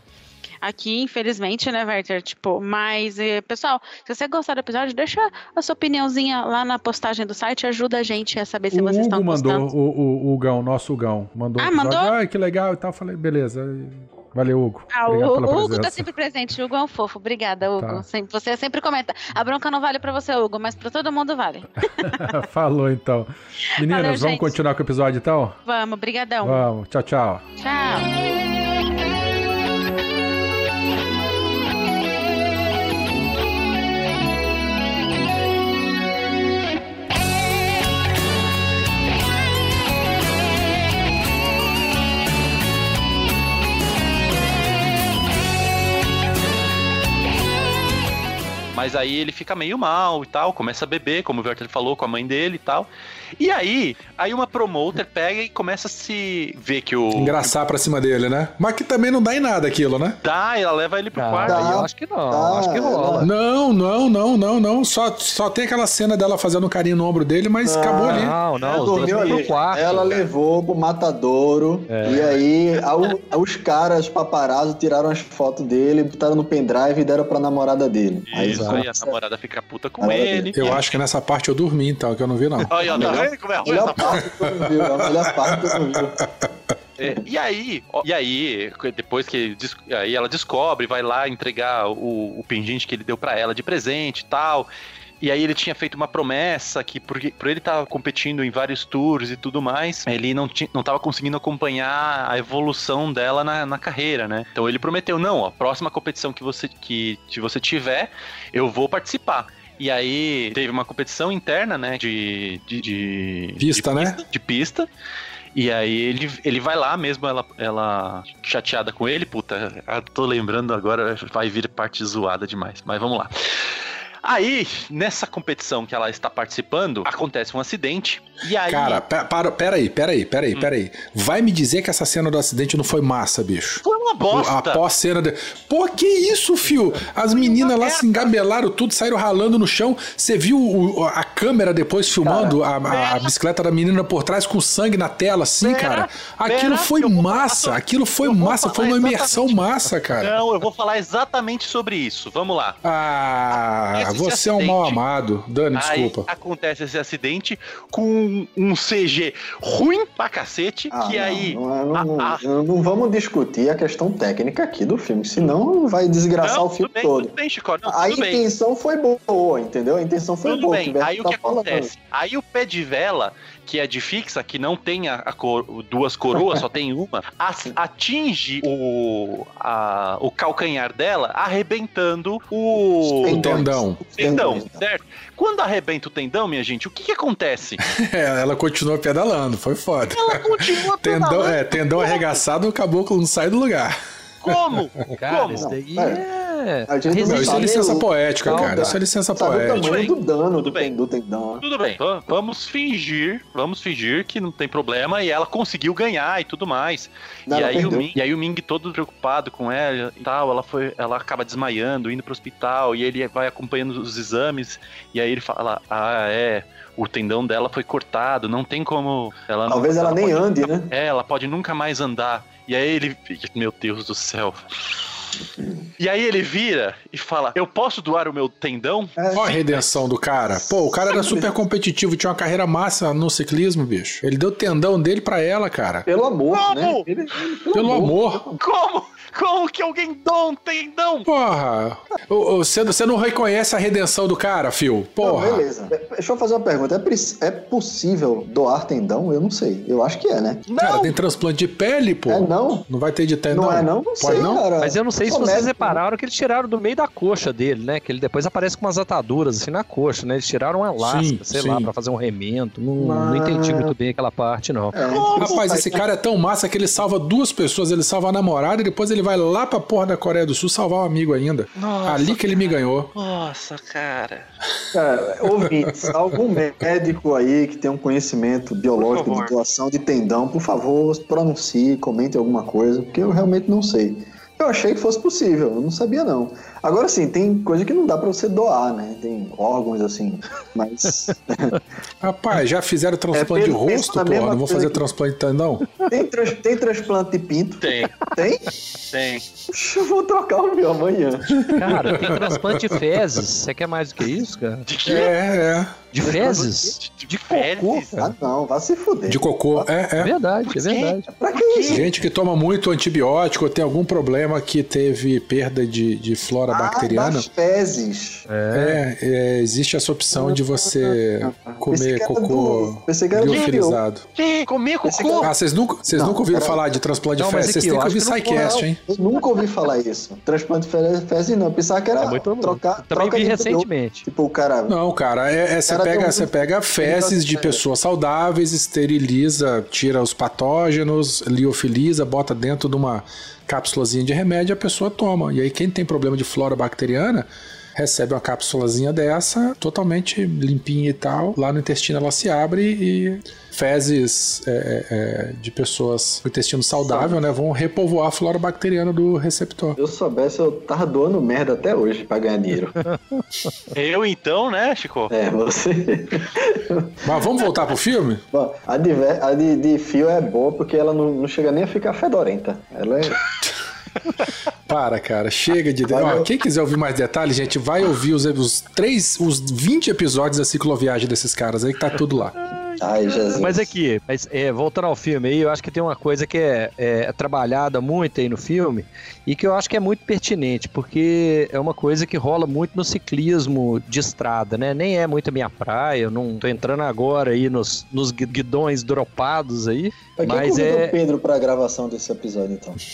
Aqui, infelizmente, né, Werther? Tipo, mas, eh, pessoal, se você gostar do episódio, deixa a sua opiniãozinha lá na postagem do site, ajuda a gente a saber se o vocês Hugo estão mandou, gostando. o, o, o Hugão, nosso Hugão, mandou Ah, mandou? Ai, que legal e tal. Falei, beleza. Valeu, Hugo. Ah, o, Obrigado pela o Hugo presença. tá sempre presente. O Hugo é um fofo. Obrigada, Hugo. Tá. Você sempre comenta. A bronca não vale pra você, Hugo, mas pra todo mundo vale. Falou, então. Meninas, Valeu, vamos gente. continuar com o episódio, então? Vamos, brigadão. Vamos. Tchau, tchau. Tchau. Mas aí ele fica meio mal e tal, começa a beber, como o Werther falou, com a mãe dele e tal. E aí, aí uma promoter pega e começa a se ver que o. Engraçar pra cima dele, né? Mas que também não dá em nada aquilo, né? Dá, ela leva ele pro Ah, quarto. aí eu acho que não, Tá, acho que rola. Não, não, não, não, não. Só, só tem aquela cena dela fazendo um carinho no ombro dele, mas Ah, acabou ali. Não, não, dois Dormiu ali. pro quarto. Ela levou pro matadouro. É. E aí, ao- os caras paparazzo tiraram as fotos dele, botaram no pendrive e deram pra namorada dele. Isso, aí a começa- namorada fica puta com ele. Eu acho que nessa parte eu dormi, então, que eu não vi, não. Olha, tá vendo como é ruim Olha essa a parte que eu não vi, é a melhor parte que eu não vi. É, e aí, e aí, depois que aí ela descobre, vai lá entregar o, o pingente que ele deu pra ela de presente e tal. E aí ele tinha feito uma promessa que porque por ele estar competindo em vários tours e tudo mais, ele não tinha, não tava conseguindo acompanhar a evolução dela na, na carreira, né? Então ele prometeu, não, a próxima competição que você que, que você tiver, eu vou participar. E aí teve uma competição interna, né, de, de, de Pista, de né? de pista. E aí ele, ele vai lá mesmo, ela, ela chateada com ele, puta, tô lembrando agora, vai vir parte zoada demais, mas vamos lá. Aí, nessa competição que ela está participando, acontece um acidente. E aí. Cara, pe- para, peraí, peraí, peraí, peraí. Vai me dizer que essa cena do acidente não foi massa, bicho. foi uma bosta. A pós-cena de... Pô, que isso, fio? As meninas lá se engabelaram tudo, saíram ralando no chão. Você viu o- a câmera depois filmando a, a- a bicicleta da menina por trás com sangue na tela, assim, Pera, cara? Aquilo pera, foi massa, falar- aquilo foi massa, foi uma imersão massa, cara. Não, eu vou falar exatamente sobre isso. Vamos lá. Ah, você é um mal amado. Dani, Aí desculpa. acontece esse acidente com um CG ruim pra cacete, Ah, que não, aí. Não, não, a- a- não- vamos discutir a questão técnica aqui do filme, senão vai desgraçar Não, o filme tudo bem, todo. tudo bem, Chico. Não, a tudo bem. intenção foi boa, entendeu? A intenção foi Tudo boa. bem, aí o tá que falando. acontece? Aí o pé de vela, que é de fixa, que não tem a, a cor- duas coroas, só tem uma, as- atinge o, a- o calcanhar dela, arrebentando o, O tendão. o tendão, Tendão. certo? Quando arrebenta o tendão, minha gente, o que que acontece? É, ela continuou pedalando, foi foda. Ela continua Tendão, pedalando. é, tendão arregaçado, o caboclo não sai do lugar. Como? Cara, Como? isso daí Não, é. A gente Não, isso é licença poética, cara. Isso é licença Sabe o poética. tamanho do dano Tudo do, bem. tendão. Tudo bem, va- vamos fingir, vamos fingir que não tem problema e ela conseguiu ganhar e tudo mais. Não, e, ela aí o. Ming, e aí o Ming todo preocupado com ela e tal, ela foi, ela acaba desmaiando, indo pro hospital e ele vai acompanhando os exames e aí ele fala: "Ah, é, o tendão dela foi cortado, não tem como ela não- Talvez ela nem pode ande, nunca- né? É, ela pode nunca mais andar. E aí ele, fica, meu Deus do céu. E aí ele vira e fala: "Eu posso doar o meu tendão?" Olha a redenção do cara. Pô, o cara era super competitivo, tinha uma carreira massa no ciclismo, bicho. Ele deu o tendão dele pra ela, cara. Pelo amor, Como? né? Ele- ele- Pelo amor. Como? Como que alguém doa um tendão? Porra! Você, você não reconhece a redenção do cara, Phil? Não, Porra! beleza. Deixa eu fazer uma pergunta. É, é possível doar tendão? Eu não sei. Eu acho que é, né? Cara, tem transplante de pele, pô. É não? Não vai ter de tendão? Não é não? Não Pode sei, não? cara. Mas eu não sei se vocês médico, repararam que eles tiraram do meio da coxa dele, né? Que ele depois aparece com umas ataduras assim na coxa, né? Eles tiraram uma lasca, Sim, sei sim. lá, pra fazer um remendo. Não, não entendi muito bem aquela parte, não. É. Rapaz, esse cara é tão massa que ele salva duas pessoas. Ele salva a namorada e depois ele vai lá pra porra da Coreia do Sul salvar um amigo ainda. Nossa, Ali que ele me ganhou. Nossa, cara. Cara, ouvintes, algum médico aí que tem um conhecimento biológico de doação de tendão, por favor, pronuncie, comente alguma coisa, porque eu realmente não sei. Eu achei que fosse possível, eu não sabia não. Agora sim, tem coisa que não dá pra você doar, né? Tem órgãos assim, mas Rapaz, já fizeram transplante É, de rosto, porra. Não vou fazer que- transplante de tendão? tem, trans- tem transplante de pinto? Tem, Tem? tem. Puxa, eu vou trocar o meu amanhã. Cara, tem transplante de fezes. Você quer mais do que isso, cara? De quê? É, é. De fezes? De cocô, fezes? cara. Ah não, vai se fuder. De cocô. É, É é. verdade, é verdade. Pra que isso? Gente que toma muito antibiótico, tem algum problema que teve perda de, de flora Ah, bacteriana. das fezes. É, é, existe essa opção de você comer cocô do- liofilizado. Comer cocô? Ah, vocês nunca, vocês Não, nunca ouviram pera falar de transplante Não, de fezes? Vocês têm que ouvir SciCast, hein? Eu nunca ouvi falar isso. Transplante de fe- fezes não. Eu pensava que era É muito trocar. Também troca vi de recentemente. Tipo, o cara. Não, cara, é, é- você, Cara, pega, um- você pega fezes de pessoas saudáveis, esteriliza, tira os patógenos, liofiliza, bota dentro de uma cápsulazinha de remédio a pessoa toma. E aí quem tem problema de flora bacteriana recebe uma cápsulazinha dessa, totalmente limpinha e tal. Lá no intestino ela se abre e fezes é, é, é, de pessoas com intestino saudável, né, vão repovoar a flora bacteriana do receptor. Se eu soubesse, eu tava doando merda até hoje pra ganhar dinheiro. Eu então, né, Chico? é, você. Mas vamos voltar pro filme? Bom, a de, a de, de fio é boa porque ela não, não chega nem a ficar fedorenta. Ela é. Para, cara, chega de. Ó, quem quiser ouvir mais detalhes, gente, vai ouvir os, os três, os 20 episódios da cicloviagem desses caras aí, que tá tudo lá. Ai, Jesus. Mas aqui, mas, é, voltando ao filme aí, eu acho que tem uma coisa que é, é trabalhada muito aí no filme e que eu acho que é muito pertinente, porque é uma coisa que rola muito no ciclismo de estrada, né? Nem é muito a minha praia, eu não tô entrando agora aí nos, nos gui- guidões dropados aí, mas convidou é... o Pedro pra gravação desse episódio, então?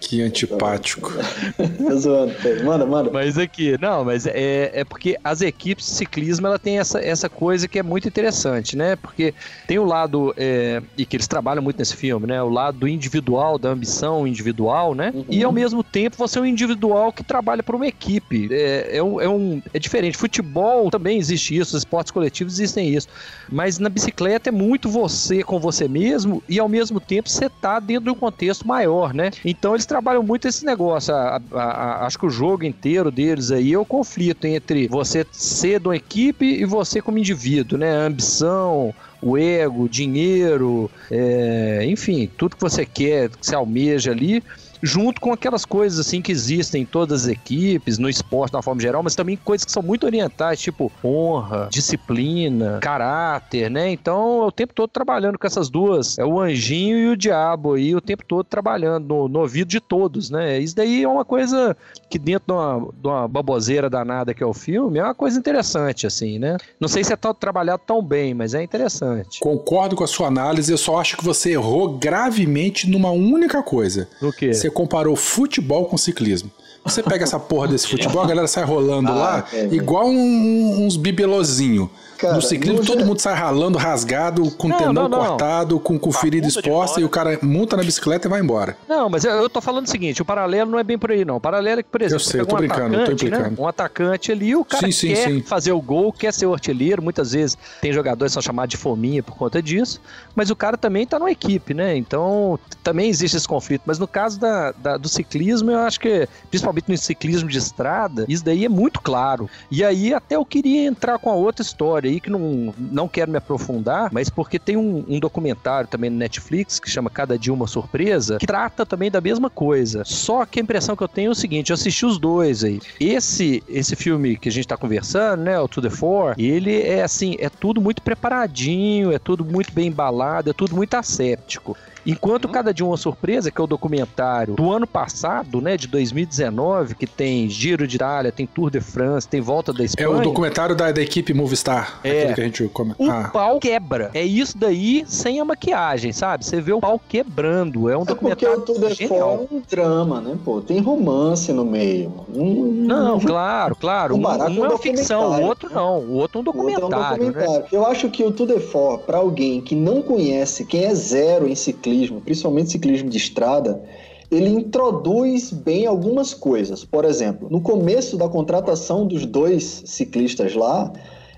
Que antipático. Tô zoando, Pedro. Manda, manda. Mas aqui, não, mas é, é porque as equipes de ciclismo ela tem essa, essa coisa que é muito interessante, né? Porque tem o lado, é, e que eles trabalham muito nesse filme, né? O lado individual, da ambição individual, né? Uhum. E ao mesmo tempo você é um individual que trabalha para uma equipe. É, é, um, é, um- é diferente. Futebol também existe isso, os esportes coletivos existem isso. Mas na bicicleta é muito você com você mesmo e ao mesmo tempo você tá dentro de um contexto maior, né? Então eles trabalham muito esse negócio. A- a- a- acho que o jogo inteiro deles aí é o conflito entre você ser de uma equipe e você como indivíduo, né? A ambição, o ego, dinheiro, é, enfim, tudo que você quer, que você almeja ali junto com aquelas coisas assim que existem em todas as equipes, no esporte de uma forma geral, mas também coisas que são muito orientais, tipo honra, disciplina, caráter, né? Então, é o tempo todo trabalhando com essas duas, é o anjinho e o diabo aí, o tempo todo trabalhando no, no ouvido de todos, né? Isso daí é uma coisa que dentro de uma, de uma baboseira danada que é o filme, é uma coisa interessante, assim, né? Não sei se é tão, trabalhado tão bem, mas é interessante. Concordo com a sua análise, eu só acho que você errou gravemente numa única coisa. Do que? Você comparou futebol com ciclismo. Você pega essa porra desse futebol, a galera sai rolando Ah, lá, é, igual um- uns bibelozinho. Cara, no ciclismo, todo mundo sai ralando, rasgado, com Não, tendão não, não. cortado, com, com ferida bunda de exposta, e o cara monta na bicicleta e vai embora. Não, mas eu, eu tô falando o seguinte, o paralelo não é bem por aí, não. O paralelo é que, por exemplo, sei, você eu tô um brincando, eu tô atacante, né? implicando. Um atacante ali, o cara Sim, sim, quer sim. fazer o gol, quer ser o artilheiro, muitas vezes tem jogadores que são chamados de fominha por conta disso, mas o cara também tá numa equipe, né? Então, também existe esse conflito. Mas no caso da, da- do ciclismo, eu acho que, principalmente no ciclismo de estrada, isso daí é muito claro. E aí, até eu queria entrar com a outra história aí, que não, não quero me aprofundar, mas porque tem um, um documentário também no Netflix que chama Cada Dia Uma Surpresa, que trata também da mesma coisa. Só que a impressão que eu tenho é o seguinte: eu assisti os dois aí. Esse, esse filme que a gente tá conversando, né? O To The Four, ele é assim, é tudo muito preparadinho, é tudo muito bem embalado, é tudo muito asséptico. Enquanto Cada Dia Uma Surpresa, que é o documentário do ano passado, né, de 2019, que tem Giro de Itália, tem Tour de France, tem Volta da Espanha. É o documentário da, da equipe Movistar. É. Aquele que a gente comenta. O Ah. pau quebra. É isso daí sem a maquiagem, sabe? Você vê o pau quebrando. É um É porque documentário o Tudo é genial. Fora é um drama, né, pô? Tem romance no meio. Hum, Não, claro, claro. O Um, um é é um uma ficção, o documentário, outro não. O outro é um O outro é um documentário, né? documentário. Eu acho que o Tudo é For, para alguém que não conhece, quem é zero em ciclismo, principalmente ciclismo de estrada, ele introduz bem algumas coisas. Por exemplo, no começo da contratação dos dois ciclistas lá,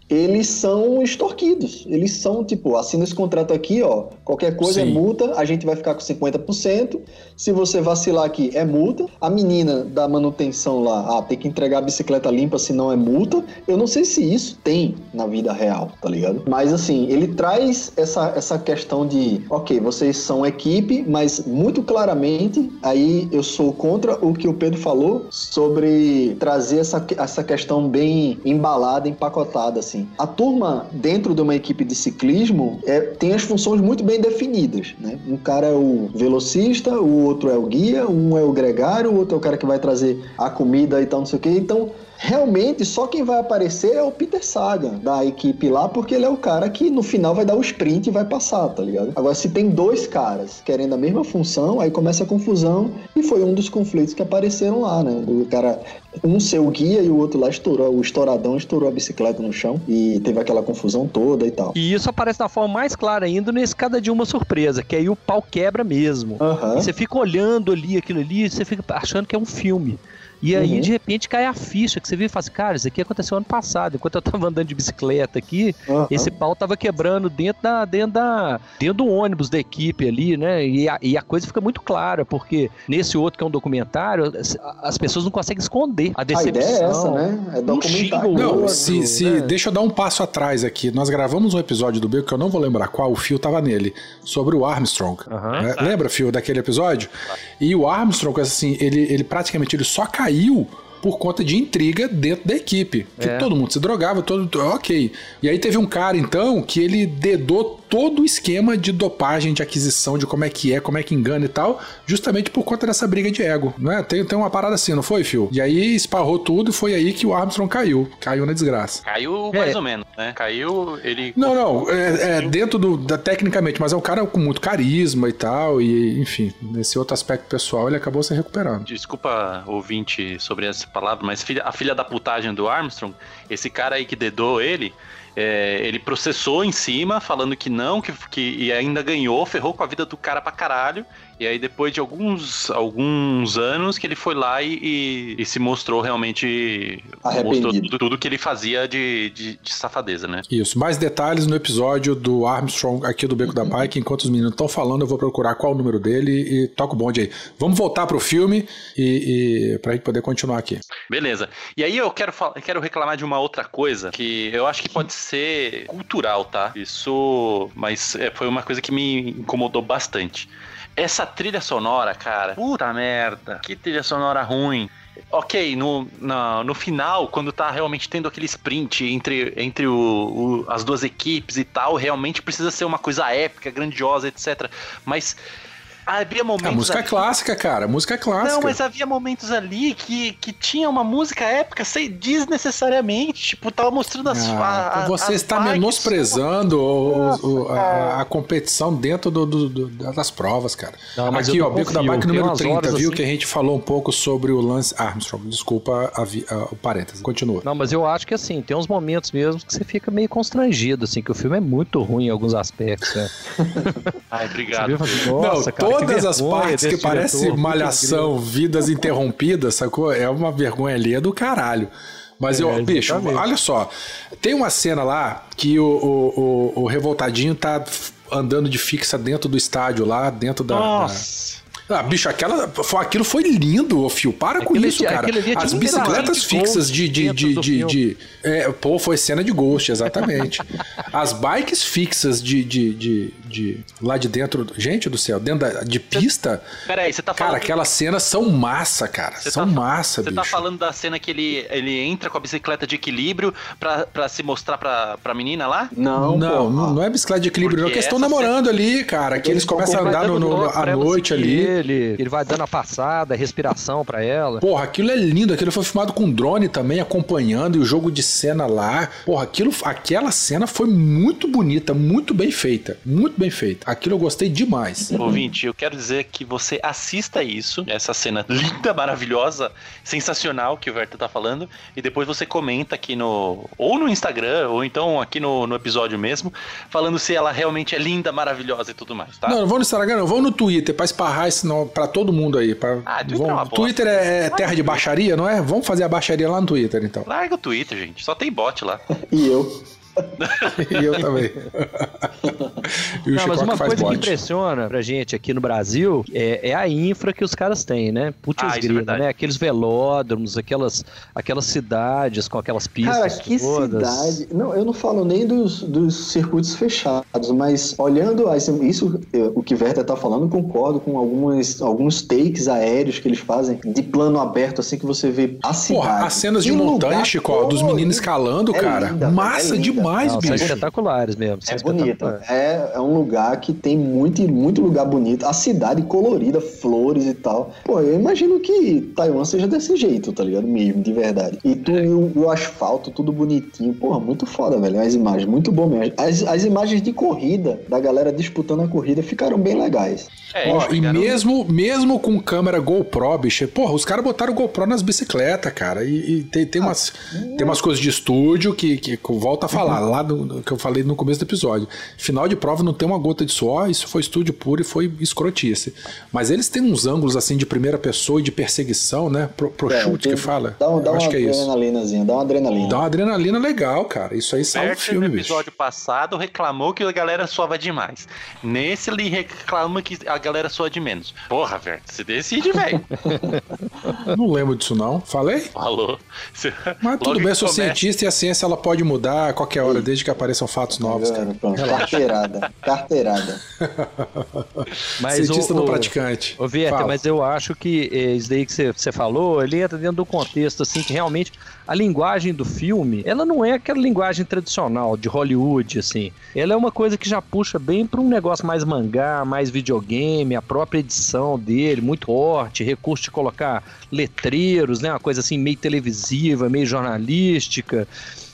eles são extorquidos. Eles são tipo, assina esse contrato aqui, ó, qualquer coisa é Sim. multa, a gente vai ficar com 50%. Se você vacilar aqui, é multa. A menina da manutenção lá, ah, tem que entregar a bicicleta limpa, senão é multa. Eu não sei se isso tem na vida real, tá ligado? Mas assim, ele traz essa, essa questão de, ok, vocês são equipe, mas muito claramente, aí eu sou contra o que o Pedro falou sobre trazer essa, essa questão bem embalada, empacotada, assim. A turma dentro de uma equipe de ciclismo é, tem as funções muito bem definidas, né? Um cara é o velocista, o outro é o guia, um é o gregário, o outro é o cara que vai trazer a comida e tal, não sei o quê. Então, realmente, só quem vai aparecer é o Peter Sagan da equipe lá, porque ele é o cara que no final vai dar o sprint e vai passar, tá ligado? Agora, se tem dois caras querendo a mesma função, aí começa a confusão e foi um dos conflitos que apareceram lá, né? Do cara, um ser o guia e o outro lá estourou, o estouradão estourou a bicicleta no chão e teve aquela confusão toda e tal. E isso aparece da forma mais clara ainda nesse Cada Dia Uma Surpresa, que aí o pau quebra mesmo. E você fica olhando ali aquilo ali, você fica achando que é um filme. E aí, Uhum. de repente, cai a ficha que você vê e fala assim, cara, isso aqui aconteceu ano passado. Enquanto eu tava andando de bicicleta aqui, Aham. esse pau tava quebrando dentro da, dentro da dentro do ônibus da equipe ali, né? E a, e a coisa fica muito clara, porque nesse outro que é um documentário, as, as pessoas não conseguem esconder a A decepção. ideia é essa, né? É Um documentário. o Não, se, se- né? deixa eu dar um passo atrás aqui. Nós gravamos um episódio do Beco que eu não vou lembrar qual, o Fio tava nele, sobre o Armstrong. Aham. É, lembra, Fio, daquele episódio? E o Armstrong, assim, ele, ele praticamente ele só caiu por conta de intriga dentro da equipe. Que É. todo mundo se drogava, todo. Ok. E aí teve um cara, então, que ele dedou todo o esquema de dopagem, de aquisição, de como é que é, como é que engana e tal, justamente por conta dessa briga de ego. Não é? Tem, tem uma parada assim, não foi, Fio? E aí esparrou tudo e foi aí que o Armstrong caiu. Caiu na desgraça. Caiu É. mais ou menos, né? Caiu, ele. Não, não, é, é dentro do, da tecnicamente, mas é um cara com muito carisma e tal, e enfim, nesse outro aspecto pessoal ele acabou se recuperando. Desculpa, ouvinte, sobre essa palavra, mas filha- a filha da putagem do Armstrong, esse cara aí que dedou ele, é, ele processou em cima, falando que não, que, que e ainda ganhou, ferrou com a vida do cara pra caralho. E aí, depois de alguns, alguns anos, que ele foi lá e, e- e se mostrou realmente. Mostrou tudo, tudo que ele fazia de, de, de safadeza, né? Isso, mais detalhes no episódio do Armstrong aqui do Beco da Bike. Enquanto os meninos estão falando, eu vou procurar qual o número dele e toca o bonde aí. Vamos voltar pro filme e, e pra gente poder continuar aqui. Beleza. E aí eu quero, quero reclamar de uma outra coisa que eu acho que pode ser cultural, tá? Isso, mas é, foi uma coisa que me incomodou bastante. Essa trilha sonora, cara, puta merda, que trilha sonora ruim. Ok, no, na- no final, quando tá realmente tendo aquele sprint entre, entre o- o- as duas equipes e tal, realmente precisa ser uma coisa épica, grandiosa, etc. Mas havia momentos. A música é ali- clássica, cara, a música é clássica. não, mas havia momentos ali que, que tinha uma música épica sem desnecessariamente. Tipo, tava mostrando as. Ah, a- você as está menosprezando o- o- a, a competição dentro do- do- do- das provas, cara. Não, mas Aqui, eu ó, Beco da Bike tem número umas 30, horas viu? assim- Que a gente falou um pouco sobre o Lance Armstrong. Desculpa a o parênteses. Continua. Não, mas eu acho que assim, tem uns momentos mesmo que você fica meio constrangido, assim, que o filme é muito ruim em alguns aspectos, né? Ai, Você obrigado. e fala assim, Não, Nossa, cara, que todas as partes que parece diretor, malhação, vidas interrompidas, sacou? É uma vergonha ali, é do caralho. Mas, É, eu, bicho, olha só. Tem uma cena lá que o, o, o- o Revoltadinho tá andando de fixa dentro do estádio lá, dentro da. da- Nossa. Ah, bicho, aquela, foi- aquilo foi lindo, ô Fio. Para com Aquele- isso, cara. aquele ali é As bicicletas fixas de. de, de, de, de- é, pô, foi cena de Ghost, exatamente. As bikes fixas de, de, de, de. lá de dentro. Gente do céu, dentro da, de pista. Peraí, você tá falando. Cara, aquelas cenas são massa, cara. Você são tá- massa, Você tá falando da cena que ele, ele entra com a bicicleta de equilíbrio pra, pra se mostrar pra, pra menina lá? Não, Não, porra. não, não é bicicleta de equilíbrio, não. Porque Que eles estão namorando ali, cara. Que eles começam a andar no, no- à noite ali. Ele, ele vai dando a passada, a respiração pra ela. Porra, aquilo é lindo. Aquilo foi filmado com drone também, acompanhando e o jogo de cena lá. Porra, aquilo, aquela cena foi muito bonita, muito bem feita. Muito bem feita. Aquilo eu gostei demais. Ouvinte, eu quero dizer que você assista isso, essa cena linda, maravilhosa, sensacional que o Verta tá falando, e depois você comenta aqui no. ou no Instagram, ou então aqui no, no episódio mesmo, falando se ela realmente é linda, maravilhosa e tudo mais, tá? Não, não vou no Instagram, não. Vou no Twitter pra esparrar esse nó pra todo mundo aí. Pra... Ah, Twitter Vamos- é uma bosta. Twitter é, é terra de baixaria, não é? Vamos fazer a baixaria lá no Twitter, então. Larga o Twitter, gente. Só tem bot lá. E eu. E eu também. e o Não, mas uma coisa que impressiona pra gente aqui no Brasil é, é a infra que os caras têm, né? Putz, Ah, é grila, verdade. né? Aqueles velódromos, aquelas, aquelas cidades com aquelas pistas Cara, que todas. cidade. Não, eu não falo nem dos, dos circuitos fechados, mas olhando as, isso, eu- o que Werther tá falando, concordo com algumas, alguns takes aéreos que eles fazem de plano aberto, assim que você vê a cidade. Porra, as cenas de Que montanha, Chico, dos meninos escalando, É cara. linda, Massa é linda. Demais, Não, são bicho. espetaculares mesmo. são É bonito. É, é um lugar que tem muito, muito lugar bonito. A cidade colorida, flores e tal. Pô, eu imagino que Taiwan seja desse jeito, tá ligado? Mesmo, de verdade. E, tu, e o, o asfalto, tudo bonitinho. Porra, muito foda, velho. As imagens, muito bom mesmo. As, as imagens de corrida, da galera disputando a corrida, ficaram bem legais. É, Ó, e mesmo, mesmo com câmera GoPro, bicho, porra, os caras botaram GoPro nas bicicletas, cara. E, e tem, tem, umas, tem umas coisas de estúdio que, que, volto a falar, lá do, do que eu falei no começo do episódio. Final de prova não tem uma gota de suor, isso foi estúdio puro e foi escrotice. Mas eles têm uns ângulos assim de primeira pessoa e de perseguição, né? Pro, pro É, chute tem- que fala. Dá, um- dá acho uma que é isso. adrenalinazinha, dá uma adrenalina. Dá uma adrenalina legal, cara. Isso aí salva o Berter, filme, no bicho. episódio passado, reclamou que a galera soava demais. Nesse, ele reclama que a galera soa de menos. Porra, velho, você decide, velho. Não lembro disso, não. Falei? Falou. Mas logo tudo bem, eu sou começa- cientista e a ciência ela pode mudar a qualquer hora, desde que apareçam fatos novos, Tá cara. vendo? Pronto, Carteirada. Carteirada. Mas cientista o, praticante. Ô, Vieter, mas eu acho que eh, isso daí que você- você falou, ele entra dentro do contexto, assim, que realmente a linguagem do filme, ela não é aquela linguagem tradicional de Hollywood, assim. Ela é uma coisa que já puxa bem para um negócio mais mangá, mais videogame, a própria edição dele, muito forte, recurso de colocar letreiros, né? Uma coisa assim meio televisiva, meio jornalística.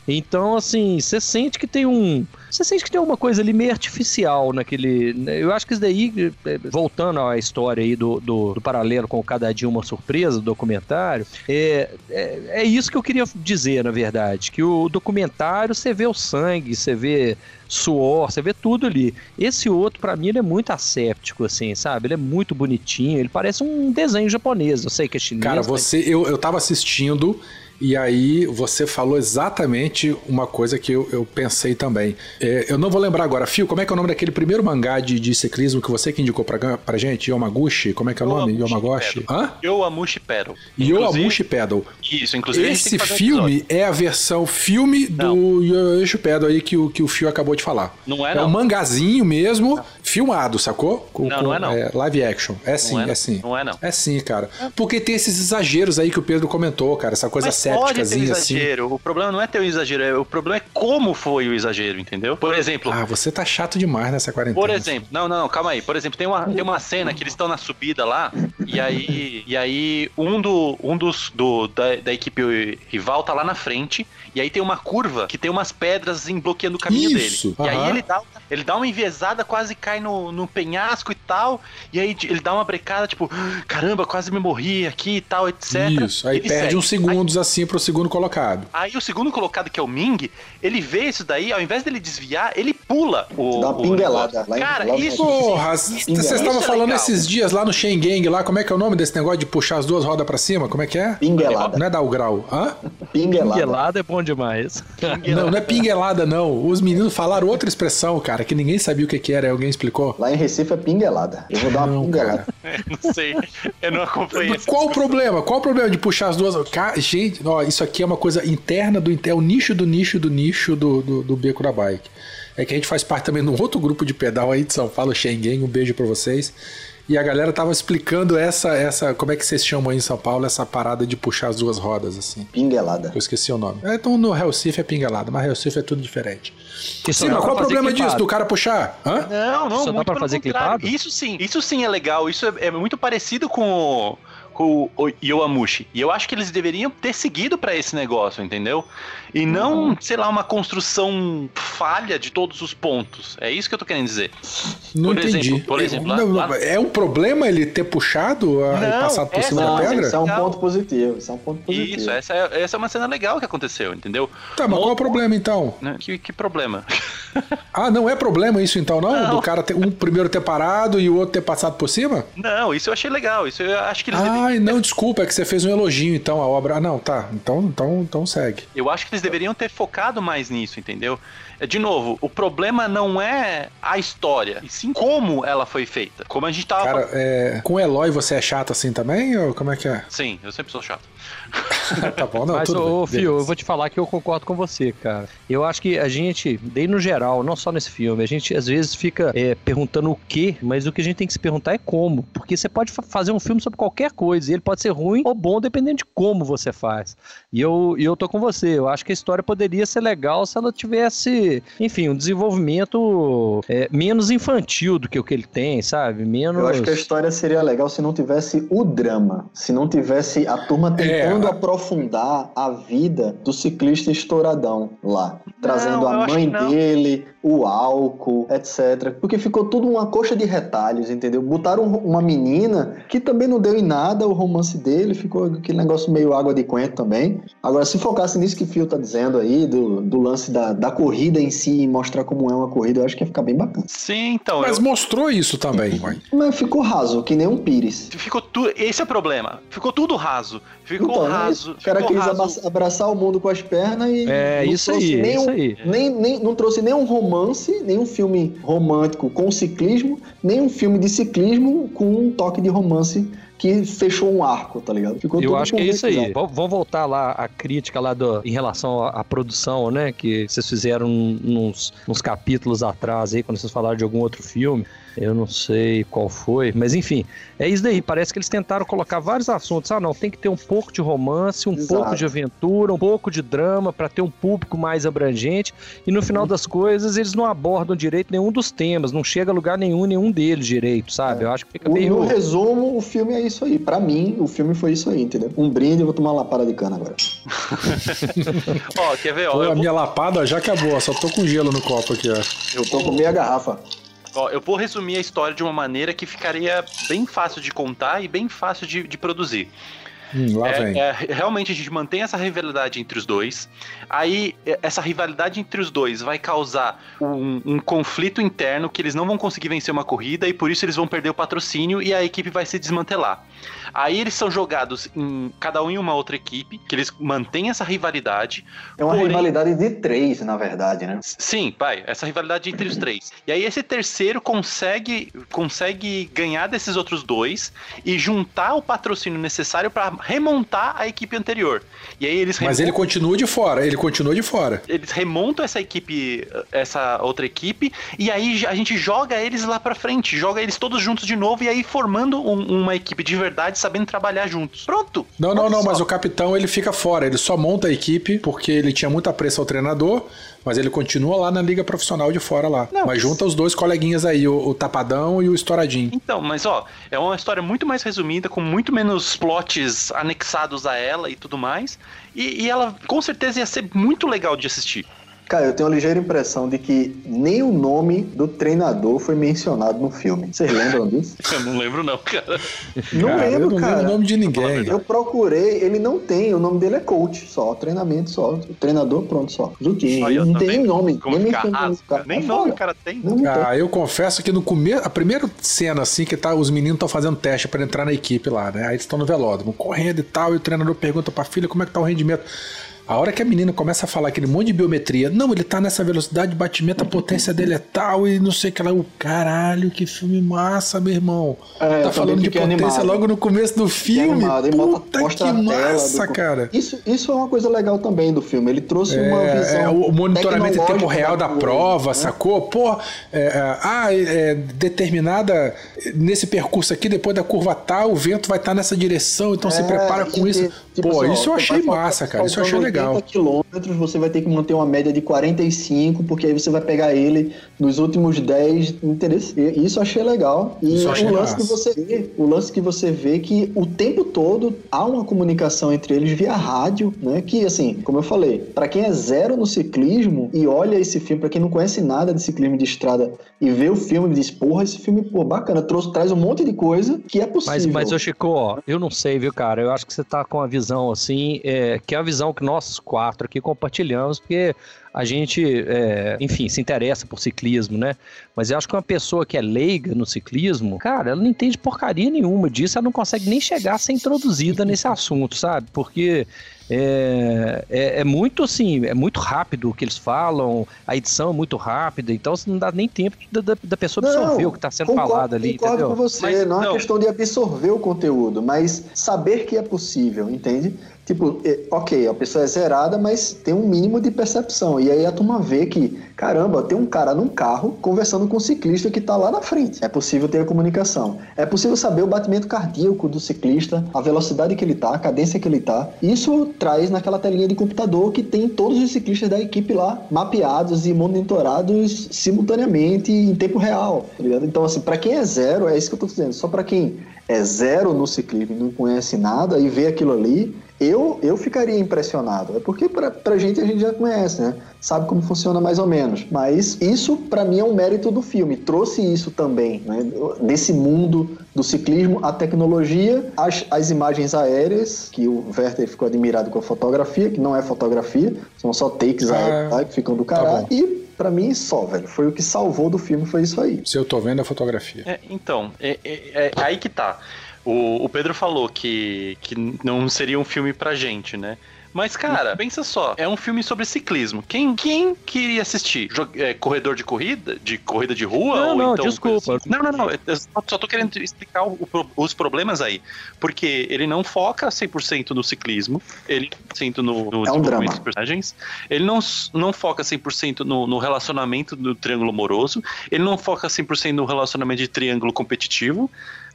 Então, assim, você sente que tem um. Você sente que tem uma coisa ali meio artificial naquele. né, Eu acho que isso daí, eh, voltando à história aí do, do, do paralelo com o Cada Dia Uma Surpresa, do documentário, é, é, é isso que eu queria dizer, na verdade. Que o documentário você vê o sangue, você vê suor, você vê tudo ali. Esse outro, pra mim, ele é muito asséptico, assim, sabe? Ele é muito bonitinho, ele parece um desenho japonês. Eu sei que é chinês. Cara, mas- você, eu, eu tava assistindo e aí você falou exatamente uma coisa que eu, eu pensei também. É, eu não vou lembrar agora. Fio, como é que é o nome daquele primeiro mangá de, de ciclismo que você que indicou pra, pra gente? Yomaguchi? Como é que é o nome? Yomamushi Yomagoshi? Hã? Yoamushi Pedal. Yoamushi Pedal. Isso, inclusive Esse um filme é a versão filme do Yoamushi Pedal aí que o, que o Fio acabou de falar. Não é, É não. um mangazinho mesmo, filmado, sacou? Com- Não, com, não é, não. live action. É sim, Não é, é, não. sim. Não é, não. É sim, cara. Porque tem esses exageros aí que o Pedro comentou, cara. Essa coisa Mas pode ter um assim. exagero. O problema não é ter o exagero, é- o problema é como foi o exagero, entendeu? Por exemplo, Ah, você tá chato demais nessa quarentena. Por exemplo, não, não, calma aí. Por exemplo, tem uma, tem uma cena que eles estão na subida lá, e aí, e aí um, do, um dos do, da, da equipe rival tá lá na frente, e aí tem uma curva que tem umas pedras em bloqueando o caminho Isso, dele. E aham. aí ele dá, ele dá uma enviesada, quase cai no, no penhasco e tal, e aí ele dá uma brecada, tipo, caramba, quase me morri aqui e tal, etc. Isso, aí perde segue. uns segundos assim pro segundo colocado. Aí o segundo colocado, que é o Ming, ele vê isso daí, ao invés dele desviar, ele pula o. Dá uma pinguelada lá Cara, lá isso. Porra, vocês isso estavam é falando legal. esses dias lá no Shengang, lá, como é que é o nome desse negócio de puxar as duas rodas pra cima? Como é que é? Pinguelada. Não é dar o grau, hã? Pinguelada. Gelado é bom demais. Não, não é pinguelada, não. Os meninos falaram outra expressão, cara, que ninguém sabia o que, que era. Alguém explicou? Lá em Recife é pinguelada. Eu vou dar uma Não, pinguelada. Não sei. Eu não acompanhei Qual o problema? Qual o problema de puxar as duas? Ca- Gente, ó, isso aqui é uma coisa interna do é o nicho do nicho do nicho do, do, do beco da bike. É que a gente faz parte também de um outro grupo de pedal aí de São Paulo, Schengen. Um beijo pra vocês. E a galera tava explicando essa, essa, como é que vocês chamam aí em São Paulo, essa parada de puxar as duas rodas, assim. Pinguelada. Eu esqueci o nome. É, Então no Recife é pingalada, mas Recife é tudo diferente. Isso Sim, mas qual o problema disso, clipado. do cara puxar? Hã? Não, não, Só dá pra fazer clipado? Isso sim, isso sim é legal. Isso é, é muito parecido com o, com o Yoamushi. E eu acho que eles deveriam ter seguido pra esse negócio, entendeu? E não, sei lá, uma construção falha de todos os pontos. É isso que eu tô querendo dizer. Não Por entendi. exemplo, por exemplo, lá- Não, É um problema ele ter puxado a, e Não, passado por cima não, da pedra? Isso é um ponto positivo. Isso é um ponto positivo. Isso, essa é, essa é uma cena legal que aconteceu, entendeu? Tá, mas qual é o problema então? Né? Que, que problema? Ah, não é problema isso então, não? Não. Do cara ter, um primeiro ter parado e o outro ter passado por cima? Não, isso eu achei legal. Isso eu acho que eles deveriam- Ai, não, desculpa, é que você fez um elogio então a obra. Ah, não, tá. Então, então, então segue. Eu acho que eles deveriam ter focado mais nisso, entendeu? É, De novo, o problema não é a história, e sim como ela foi feita. Como a gente tava Cara, é, com o Eloy você é chato assim também? Ou como é que é? Sim, eu sempre sou chato. Tá bom, não, Mas, tudo ô. Fio, eu vou te falar que eu concordo com você, cara. Eu acho que a gente, bem no geral, não só nesse filme, a gente às vezes fica é, perguntando o que, mas o que a gente tem que se perguntar é como. Porque você pode fa- fazer um filme sobre qualquer coisa, e ele pode ser ruim ou bom, dependendo de como você faz. E eu, e eu tô com você, eu acho que a história poderia ser legal se ela tivesse, enfim, um desenvolvimento é, menos infantil do que o que ele tem, sabe? Menos. Eu acho que a história seria legal se não tivesse o drama, se não tivesse a turma tentando É. aprofundar a vida do ciclista estouradão lá, trazendo eu a mãe não. dele, o álcool, etc. Porque ficou tudo uma coxa de retalhos, entendeu? Botaram um- uma menina que também não deu em nada o romance dele, ficou aquele negócio meio água de coentro também. Agora, se focasse nisso que o Fio tá dizendo aí, do, do lance da, da corrida em si e mostrar como é uma corrida, eu acho que ia ficar bem bacana. Sim, então. Mas eu- mostrou isso também, mãe. Mas ficou raso, que nem um pires. Ficou tudo. Esse é o problema. Ficou tudo raso. Ficou Então, né, raso. O cara quis raso. abraçar, o mundo com as pernas e. É, não isso trouxe aí, nenhum- isso aí. Nem, nem, não trouxe nenhum romance, nenhum filme romântico com ciclismo, nem um filme de ciclismo com um toque de romance que fechou um arco, tá ligado? Ficou Eu acho que é isso aí. Vamos voltar lá à crítica lá do, em relação à, à produção, né? Que vocês fizeram nos, nos capítulos atrás aí, quando vocês falaram de algum outro filme. Eu não sei qual foi, mas enfim, é isso daí. Parece que eles tentaram colocar vários assuntos. Ah, não, tem que ter um pouco de romance, um Exato. pouco de aventura, um pouco de drama para ter um público mais abrangente. E no final das coisas, eles não abordam direito nenhum dos temas, não chega a lugar nenhum, nenhum deles direito, sabe? Eu acho que fica O, meio. no resumo, o filme é isso aí. Pra mim, o filme foi isso aí, entendeu? Um brinde, eu vou tomar uma lapada de cana agora. Ó, quer ver? Ó, Pô, eu a vou- minha lapada já acabou, só tô com gelo no copo aqui, ó. Eu tô com meia garrafa. Ó, eu vou resumir a história de uma maneira que ficaria bem fácil de contar e bem fácil de, de produzir. Hum, lá É, vem. é, realmente a gente mantém essa rivalidade entre os dois. Aí, é, essa rivalidade entre os dois vai causar um, um conflito interno que eles não vão conseguir vencer uma corrida e por isso eles vão perder o patrocínio e a equipe vai se desmantelar. Aí eles são jogados em cada um em uma outra equipe, que eles mantêm essa rivalidade. É uma Porém- rivalidade de três, na verdade, né? Sim, pai, essa rivalidade entre os três. E aí esse terceiro consegue consegue ganhar desses outros dois e juntar o patrocínio necessário para remontar a equipe anterior. E aí eles Mas ele continua de fora, ele continua de fora. eles remontam essa equipe, essa outra equipe, e aí a gente joga eles lá pra frente, joga eles todos juntos de novo, e aí formando um- uma equipe de verdade, sabendo trabalhar juntos. Pronto! Não, não, não, só. mas o capitão ele fica fora, ele só monta a equipe porque ele tinha muita pressa ao treinador, mas ele continua lá na liga profissional de fora lá. Não, mas junta os dois coleguinhas aí, o, o Tapadão e o Estouradinho. Então, mas ó, é uma história muito mais resumida, com muito menos plots anexados a ela e tudo mais. E, e ela com certeza ia ser muito legal de assistir. Cara, eu tenho uma ligeira impressão de que nem o nome do treinador foi mencionado no filme. Vocês lembram disso? Eu não lembro, não, cara. Não Cara, lembro, eu não cara. lembro o nome de ninguém. Eu procurei, ele não tem, o nome dele é coach, só, treinamento só, treinador, pronto, só. Ele ó, não tá tem nome, Como nem fica mencionou raso, o cara. Nem É nome o cara tem. Não, não tem. Ah, eu confesso que no começo, a primeira cena assim que tá, os meninos estão fazendo teste pra entrar na equipe lá, né? Aí eles estão no velódromo, correndo e tal, e o treinador pergunta pra filha como é que tá o rendimento. A hora que a menina começa a falar aquele monte de biometria, não, ele tá nessa velocidade de batimento, a potência dele é tal e não sei o que lá. O caralho, que filme massa, meu irmão. É, tá falando de potência animado. logo no começo do filme. animado, Puta que massa, do- cara. Isso, isso é uma coisa legal também do filme. Ele trouxe uma visão. É, é, o monitoramento em tempo real da prova, né? sacou? Pô, é, é, ah, é, determinada. Nesse percurso aqui, depois da curva tal, o vento vai estar nessa direção, então se É, prepara com isso. tipo Pô, assim, isso eu achei massa, cara. Isso eu achei faltando legal. 80 quilômetros, você vai ter que manter uma média de 45, porque aí você vai pegar ele nos últimos 10, entendeu? E Isso eu achei legal. E achei o lance massa. que você vê, o lance que você vê que o tempo todo há uma comunicação entre eles via rádio, né? Que assim, como eu falei, pra quem é zero no ciclismo e olha esse filme, pra quem não conhece nada de ciclismo de estrada e vê o filme e diz, porra, esse filme, pô, bacana, trouxe, traz um monte de coisa que é possível. Mas, mas ô Chico, ó, eu não sei, viu, cara? Eu acho que você tá com a visão assim, é, que é a visão que nós quatro aqui compartilhamos, porque a gente, é, enfim, se interessa por ciclismo, né? Mas eu acho que uma pessoa que é leiga no ciclismo, cara, ela não entende porcaria nenhuma disso, ela não consegue nem chegar a ser introduzida nesse assunto, sabe? Porque é, é, é muito assim, é muito rápido o que eles falam, a edição é muito rápida, então você não dá nem tempo da, da- da pessoa absorver o que está sendo concordo- falado ali, Concordo entendeu? com você, Mas, não é não. uma questão de absorver o conteúdo, mas saber que é possível, entende? Tipo, é, ok, a pessoa é zerada, mas tem um mínimo de percepção. E aí a turma vê que, caramba, tem um cara num carro conversando com um ciclista que tá lá na frente. É possível ter a comunicação. É possível saber o batimento cardíaco do ciclista, a velocidade que ele tá, a cadência que ele tá. Isso traz naquela telinha de computador que tem todos os ciclistas da equipe lá mapeados e monitorados simultaneamente em tempo real, tá? Então, assim, pra quem é zero, é isso que eu tô dizendo. Só pra quem é zero no ciclismo não conhece nada e vê aquilo ali, eu, eu ficaria impressionado. É porque pra, pra gente a gente já conhece, né? Sabe como funciona mais ou menos. Mas isso, pra mim, é um mérito do filme. Trouxe isso também, né? Desse mundo do ciclismo, a tecnologia, as, as imagens aéreas, que o Werther ficou admirado com a fotografia, que não é fotografia, são só takes aéreos tá? que ficam do tá caralho. bom. e pra mim, só, velho. Foi o que salvou do filme, foi isso aí. Se eu tô vendo a fotografia. É, então, é, é- é aí que tá. O, o Pedro falou que, que não seria um filme pra gente, né? Mas, cara, pensa só, é um filme sobre ciclismo. Quem, quem queria assistir? Jo- é, corredor de corrida? De corrida de rua? Não, ou não, então desculpa. assim? Não, não, não. Eu só- tô querendo explicar o- os problemas aí. Porque ele não foca 100% no ciclismo, ele 100% no, no É um drama. dos personagens. Ele não, não foca 100% no, no relacionamento do triângulo amoroso. Ele não foca 100% no relacionamento de triângulo competitivo.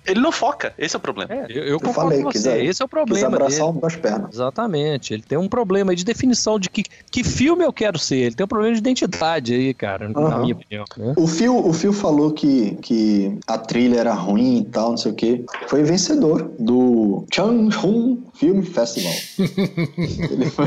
Ele não foca, esse é o problema. É, eu, eu concordo falei, com você. quiser- Esse é o problema abraçar dele. um das pernas. Exatamente. Ele tem um problema aí de definição de que, que filme eu quero ser. Ele tem um problema de identidade aí, cara, na Aham. minha opinião. né? O Phil, o Phil falou que, que a trilha era ruim e tal, não sei o quê. Foi vencedor do Changchun Film Festival. ele, foi,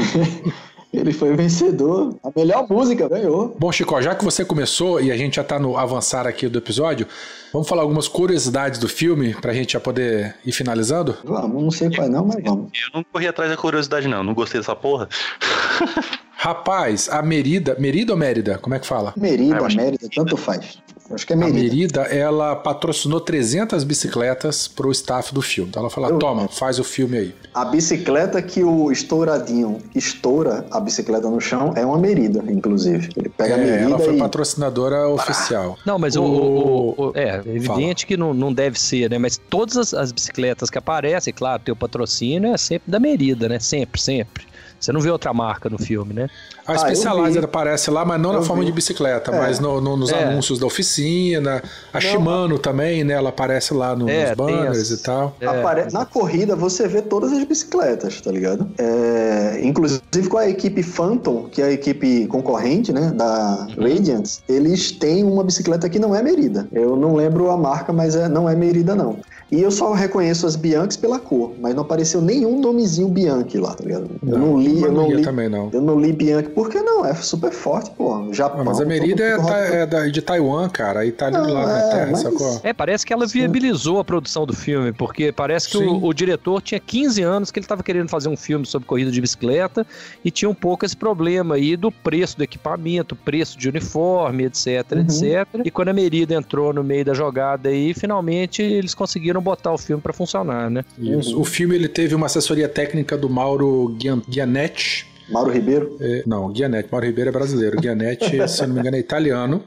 ele foi vencedor. A melhor música ganhou. Bom, Chico, já que você começou e a gente já tá no avançar aqui do episódio, vamos falar algumas curiosidades do filme pra gente já poder ir finalizando? Vamos, não sei qual é não, mas vamos. Eu não corri atrás da curiosidade, não. Não gostei dessa porra. Rapaz, a Merida, Merida ou Mérida? Como é que fala? Merida, Ah, acho que Mérida, tanto faz. Eu Acho que é A Merida. Merida, ela patrocinou 300 bicicletas pro staff do filme. Então ela fala, Eu- toma, faz o filme aí. A bicicleta que o estouradinho estoura a bicicleta no chão é uma Merida, inclusive. Ele pega a É, Merida ela foi e... patrocinadora oficial. Não, mas o, O- o- o- o- é evidente que não, não deve ser, né? Mas todas as, as bicicletas que aparecem, claro, tem o patrocínio é sempre da Merida, né? Sempre, sempre. Você não vê outra marca no filme, né? A Ah, vi. aparece lá, mas não na Eu forma vi. de bicicleta, É. mas no- no- nos É. anúncios da oficina. A Shimano também, né? Ela aparece lá no- É, nos banners as- e tal. É, Apare- Na corrida você vê todas as bicicletas, tá ligado? É, inclusive com a equipe Phantom, que é a equipe concorrente, né, da Uhum. Radiant, eles têm uma bicicleta que não é Merida. Eu não lembro a marca, mas é, não é Merida não. E eu só reconheço as Bianchs pela cor, mas não apareceu nenhum nomezinho Bianchi lá, tá ligado? Eu não li, eu não não li, também não. eu não li Bianchi, porque não, é super forte, pô. Japão. Ah, mas a Merida é, é da- de Taiwan, cara. Aí tá ali do Não, lado da é, terra, mas- sacou? É, parece que ela viabilizou a produção do filme, porque parece que Sim. o, o diretor tinha 15 anos que ele estava querendo fazer um filme sobre corrida de bicicleta e tinha um pouco esse problema aí do preço do equipamento, preço de uniforme, etc, Uhum. etc. E quando a Merida entrou no meio da jogada aí, finalmente eles conseguiram botar o filme para funcionar, né? Isso. O filme ele teve uma assessoria técnica do Mauro Gian- Gianetti. Mauro Ribeiro? É, não, Guianetti. Mauro Ribeiro é brasileiro. Guianetti, se não me engano, é italiano.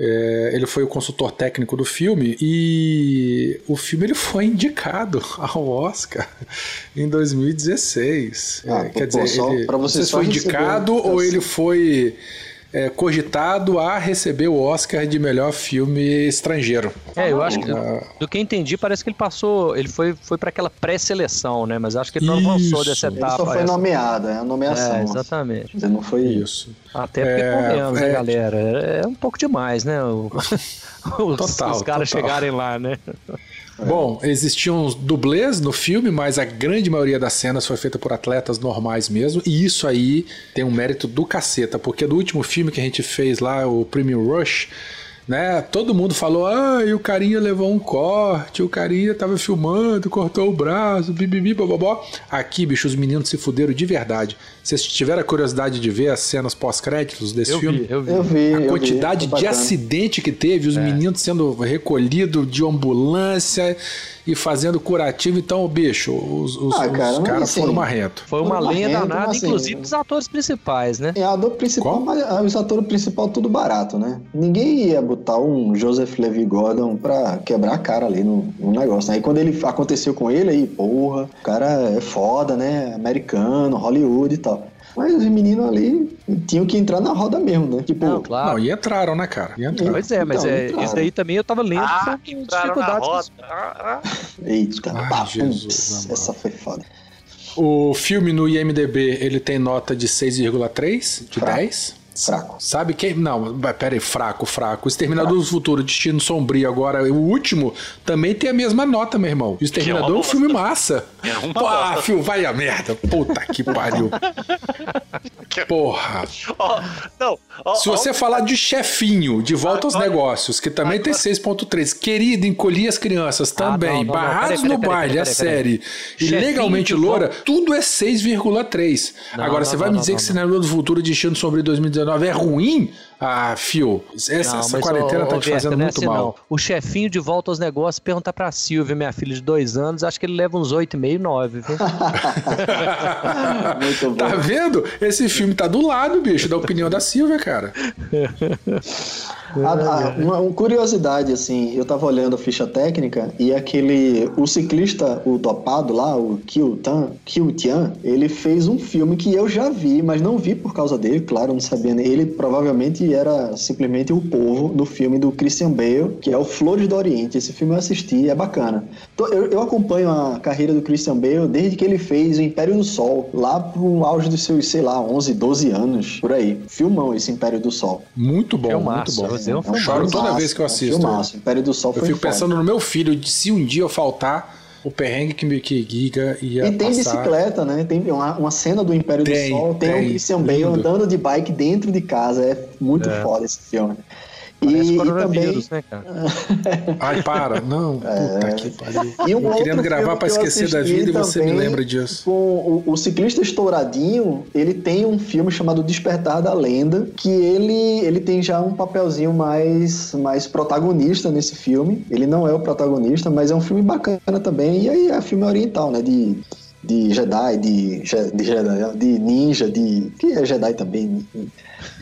É, ele foi o consultor técnico do filme e o filme ele foi indicado ao Oscar em 2016. Ah, É, pô, quer dizer, ele, não sei se foi indicado um- ou ele foi é, cogitado a receber o Oscar de melhor filme estrangeiro. É, eu acho que Ah, do que eu entendi, parece que ele passou, ele foi, foi para aquela pré-seleção, né? Mas acho que ele não avançou Isso. dessa Ele etapa. só foi essa. nomeado, é a nomeação. É, exatamente. Ele não foi isso. Até porque É, convenhamos, né, é. galera? É um pouco demais, né? O- os, Total, os caras total. chegarem lá, né? Bom, existiam dublês no filme, mas a grande maioria das cenas foi feita por atletas normais mesmo, e isso aí tem um mérito do caceta, porque do último filme que a gente fez lá, o Premium Rush, né, todo mundo falou, ah, e o carinha levou um corte, o carinha tava filmando, cortou o braço, bibibi, bababó. Aqui, bicho, os meninos se fuderam de verdade. Vocês tiveram a curiosidade de ver as cenas pós-créditos desse Eu filme? vi, eu vi. Eu vi, eu A vi, quantidade foi de acidente que teve, os meninos sendo recolhidos de ambulância e fazendo curativo. Então, bicho, os, os, Ah, cara, os caras assim, foram marrento. Foi uma Uma lenha danada, assim, inclusive dos atores principais, né? É, a ator principal, Qual? mas ah, os atores principal tudo barato, né? Ninguém ia botar um Joseph Levi Gordon pra quebrar a cara ali no, no negócio. Né? Aí quando ele aconteceu com ele, aí, porra, o cara é foda, né? Americano, Hollywood e tal. Mas os meninos ali tinham que entrar na roda mesmo, né? Tipo, Não, claro. Não, e entraram, né, cara? E entraram. Pois é, mas Então, é, isso daí também eu tava lendo Ah, entraram na dificuldades. roda. Ah, ah. eita, Ai, pá, Jesus essa foi foda. O filme no IMDB, ele tem nota de 6,3 de Fraco. 10. Fraco. Sabe quem? Não, pera aí, fraco, fraco. O Exterminador do Futuro, Destino Sombrio, agora, o último, também tem a mesma nota, meu irmão. O Exterminador é um filme massa. É ah, filho, vai a merda. Puta que pariu. Porra. Ó, não, ó, Se você falar de chefinho, de volta aos negócios, que também tem 6.3, querido, encolhi as crianças Ah, também, não, não, não, barrados peraí, peraí, no peraí, baile, peraí, a peraí, série, e legalmente loura, volta- tudo é 6,3. Não, Agora, não, você vai não, me dizer não, que não. Senador do Futuro de Destino Sombrio 2019 é ruim? Ah, fio, essa, Não, essa quarentena ô, tá ô, te Berta, fazendo não é muito assim, mal. não. O chefinho de volta aos negócios pergunta pra Silvia, minha filha de dois anos, acho que ele leva uns 8,5, 9, viu? Muito bom. Tá vendo? Esse filme tá do lado, bicho, da opinião da Silvia, cara. A- a- uma, uma curiosidade, assim, eu tava olhando a ficha técnica e aquele. O ciclista, o topado lá, o Kiu Tan, Kiu Tian, ele fez um filme que eu já vi, mas não vi por causa dele, claro, não sabia. nem- Ele provavelmente era simplesmente o povo do filme do Christian Bale, que é o Flores do Oriente. Esse filme eu assisti e é bacana. Então, eu, eu acompanho a carreira do Christian Bale desde que ele fez o Império do Sol, lá pro auge dos seus, sei lá, 11, 12 anos, por aí. Filmão esse Império do Sol. Muito bom, Filmaço, muito bom. é um Eu choro toda vez que eu é um assisto. Filmaço. Império do Sol Eu foi fico foda. pensando no meu filho, se um dia eu faltar, o perrengue que, me- que Giga ia E tem passar. bicicleta, né? Tem uma, uma cena do Império Tem, do Sol, tem, tem. o Christian Bale andando de bike dentro de casa. É muito foda esse filme. Parece E, e também. né, cara? Ai, para. Não, puta que pariu. E um querendo gravar eu esquecer da vida e você me lembra disso. Com o, o ciclista estouradinho, ele tem um filme chamado Despertar da Lenda, que ele, ele tem já um papelzinho mais, mais protagonista nesse filme. Ele não é o protagonista, mas é um filme bacana também. E aí é filme oriental, né? De, de Jedi, de, de, Jedi, de ninja, de. que é Jedi também.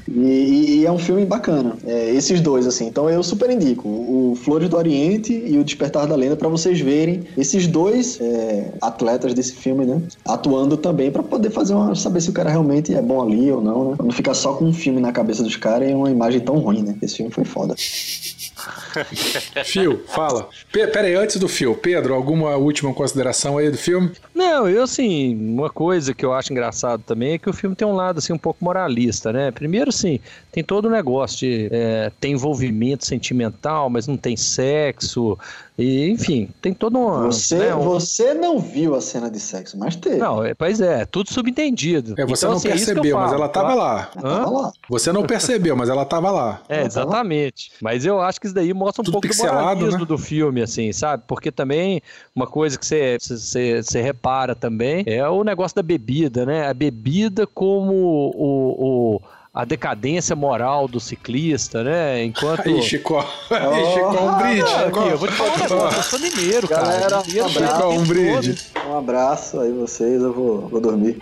E, e- e é um filme bacana. É, esses dois, assim. Então eu super indico. O Flores do Oriente e o Despertar da Lenda para vocês verem esses dois é, atletas desse filme, né? Atuando também para poder fazer uma. saber se o cara realmente é bom ali ou não, né? Pra não ficar só com um filme na cabeça dos caras e uma imagem tão ruim, né? Esse filme foi foda. Fio, fala. Pe pera aí, antes do Fio, Pedro, alguma última consideração aí do filme? Não, eu assim, uma coisa que eu acho engraçado também é que o filme tem um lado assim um pouco moralista, né? Primeiro, assim, tem todo o negócio de é, tem envolvimento sentimental, mas não tem sexo, e enfim, tem todo um. Você, né, um- você não viu a cena de sexo, mas teve. Não, é, pois é, tudo subentendido. É, você Então, não assim, é percebeu, mas falo, ela tava tá? lá. Mas tava lá. Você não percebeu, mas ela tava lá. É, exatamente. Mas eu acho que isso daí mostra um Tudo pouco do pixelado, moralismo né? do filme, assim, sabe? Porque também uma coisa que você, você, você repara também é o negócio da bebida, né? A bebida como o, o- a decadência moral do ciclista, né? Enquanto. Aí, Chico. Aí, Chico, um brinde. Ah, Chico. aqui, eu vou te falar um negócio, eu sou mineiro, cara. Galera, Mineiro um bebe o abraço. tempo Um brinde. Um abraço aí vocês, eu vou, vou dormir.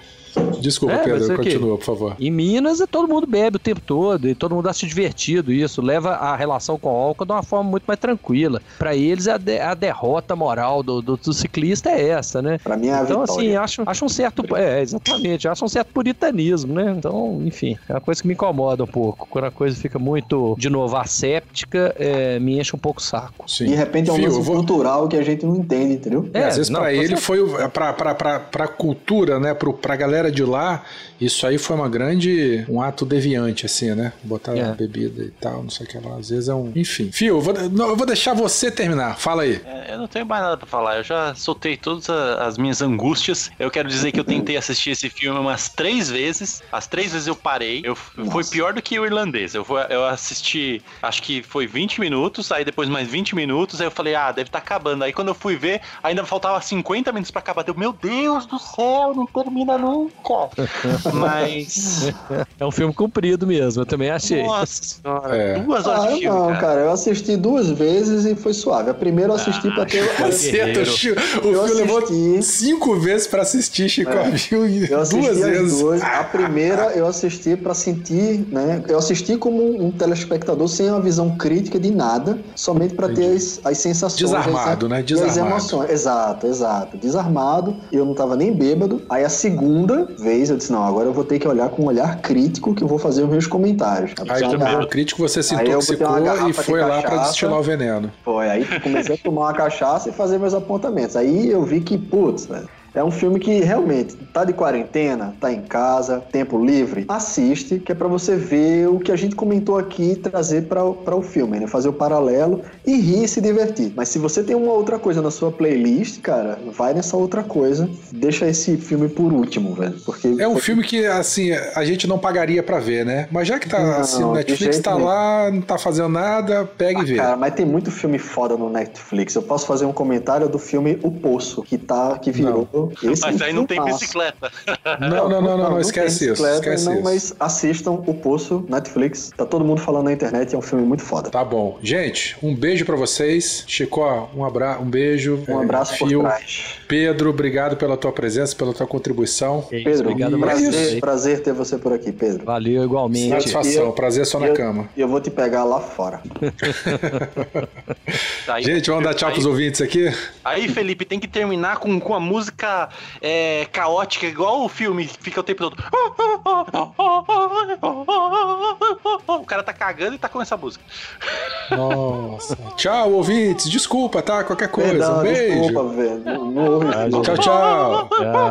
Desculpa, É, Pedro, quê? continua, por favor. Em Minas, é todo mundo bebe o tempo todo e todo mundo acha divertido isso. Leva a relação com o álcool de uma forma muito mais tranquila. Pra eles, a, de- a derrota moral do, do, do ciclista é essa, né? Pra mim é a Então, vitória. assim, acho, acho um certo. É, exatamente. Acho um certo puritanismo, né? Então, enfim, é uma coisa que me incomoda um pouco. Quando a coisa fica muito, de novo, asséptica, é, me enche um pouco o saco. Sim. De repente é um Fio, lance vou- cultural que a gente não entende, entendeu? É, às vezes não, pra com ele certeza. foi pra, pra, pra, pra cultura, né? Pro, pra galera de lá, isso aí foi uma grande. um ato deviante, assim, né? Botar É. uma bebida e tal, não sei o que lá. Às vezes é um. Enfim. Fio, eu vou, não, eu vou deixar você terminar. Fala aí. É, Eu não tenho mais nada pra falar, eu já soltei todas as minhas angústias. Eu quero dizer que eu tentei assistir esse filme umas três vezes. As três vezes eu parei. Eu, foi pior do que o irlandês. Eu, eu assisti, acho que foi 20 minutos, aí depois mais 20 minutos, aí eu falei, ah, deve estar acabando. Aí quando eu fui ver, ainda faltava 50 minutos pra acabar. Eu, meu Deus do céu, não termina nunca. Mas. É um filme comprido mesmo, eu também achei. Nossa senhora, É. duas horas Ah, de filme. não, cara. cara. eu assisti duas vezes e foi suave. A primeira eu assisti Ah, pra ter. Caceta, o Chico- Eu Fio levou assisti. cinco vezes pra assistir Chico É. Eu assisti duas as vezes. duas. A primeira eu assisti pra sentir, né? Eu assisti como um telespectador sem uma visão crítica de nada, somente pra ter as, as sensações. Desarmado, as, né? e as Desarmado. emoções. Exato, exato. Desarmado. Eu não tava nem bêbado. Aí a segunda vez eu disse: não, agora eu vou ter que olhar com um olhar crítico que eu vou fazer os meus comentários. Aí Aí também, crítico você se intoxicou e foi lá pra cachaça. destilar o veneno. Foi, aí comecei a tomar uma cachaça e fazer meus apontamentos. Aí eu vi que, putz, velho. É um filme que realmente tá de quarentena, tá em casa, tempo livre, assiste, que é pra você ver o que a gente comentou aqui e trazer pra o- filme, né? Fazer o paralelo e rir e se divertir. Mas se você tem uma outra coisa na sua playlist, cara, vai nessa outra coisa. Deixa esse filme por último, velho. Porque É um filme que, assim, a gente não pagaria pra ver, né? Mas já que tá, Não, assim, o Netflix tá nenhum. lá, não tá fazendo nada, pega e Ah, vê. Cara, mas tem muito filme foda no Netflix. Eu posso fazer um comentário do filme O Poço, que tá, que virou. Esse Mas é aí não tem bicicleta. Não, não, não, não, tem esquece isso. bicicleta, Esquece não, isso. Mas assistam O Poço, Netflix. Tá todo mundo falando na internet, é um filme muito foda. Tá bom. Gente, um beijo pra vocês. Chico, um, abra... um beijo. Um É, abraço por Fio. trás. Pedro, obrigado pela tua presença, pela tua contribuição. Pedro, Obrigado e pra é prazer, prazer ter você por aqui, Pedro. Valeu igualmente. Satisfação, eu- prazer só na eu- cama. E eu vou te pegar lá fora. Aí- Gente, vamos dar tchau aí- pros ouvintes aqui? Aí, Felipe, tem que terminar com, com a música é, caótica, igual o filme fica o tempo todo. O cara tá cagando e tá com essa música. Nossa. tchau, ouvintes. Desculpa, tá? Qualquer coisa. Perdão, um beijo. desculpa, velho. Não, novo. Tchau, tchau. Tchau.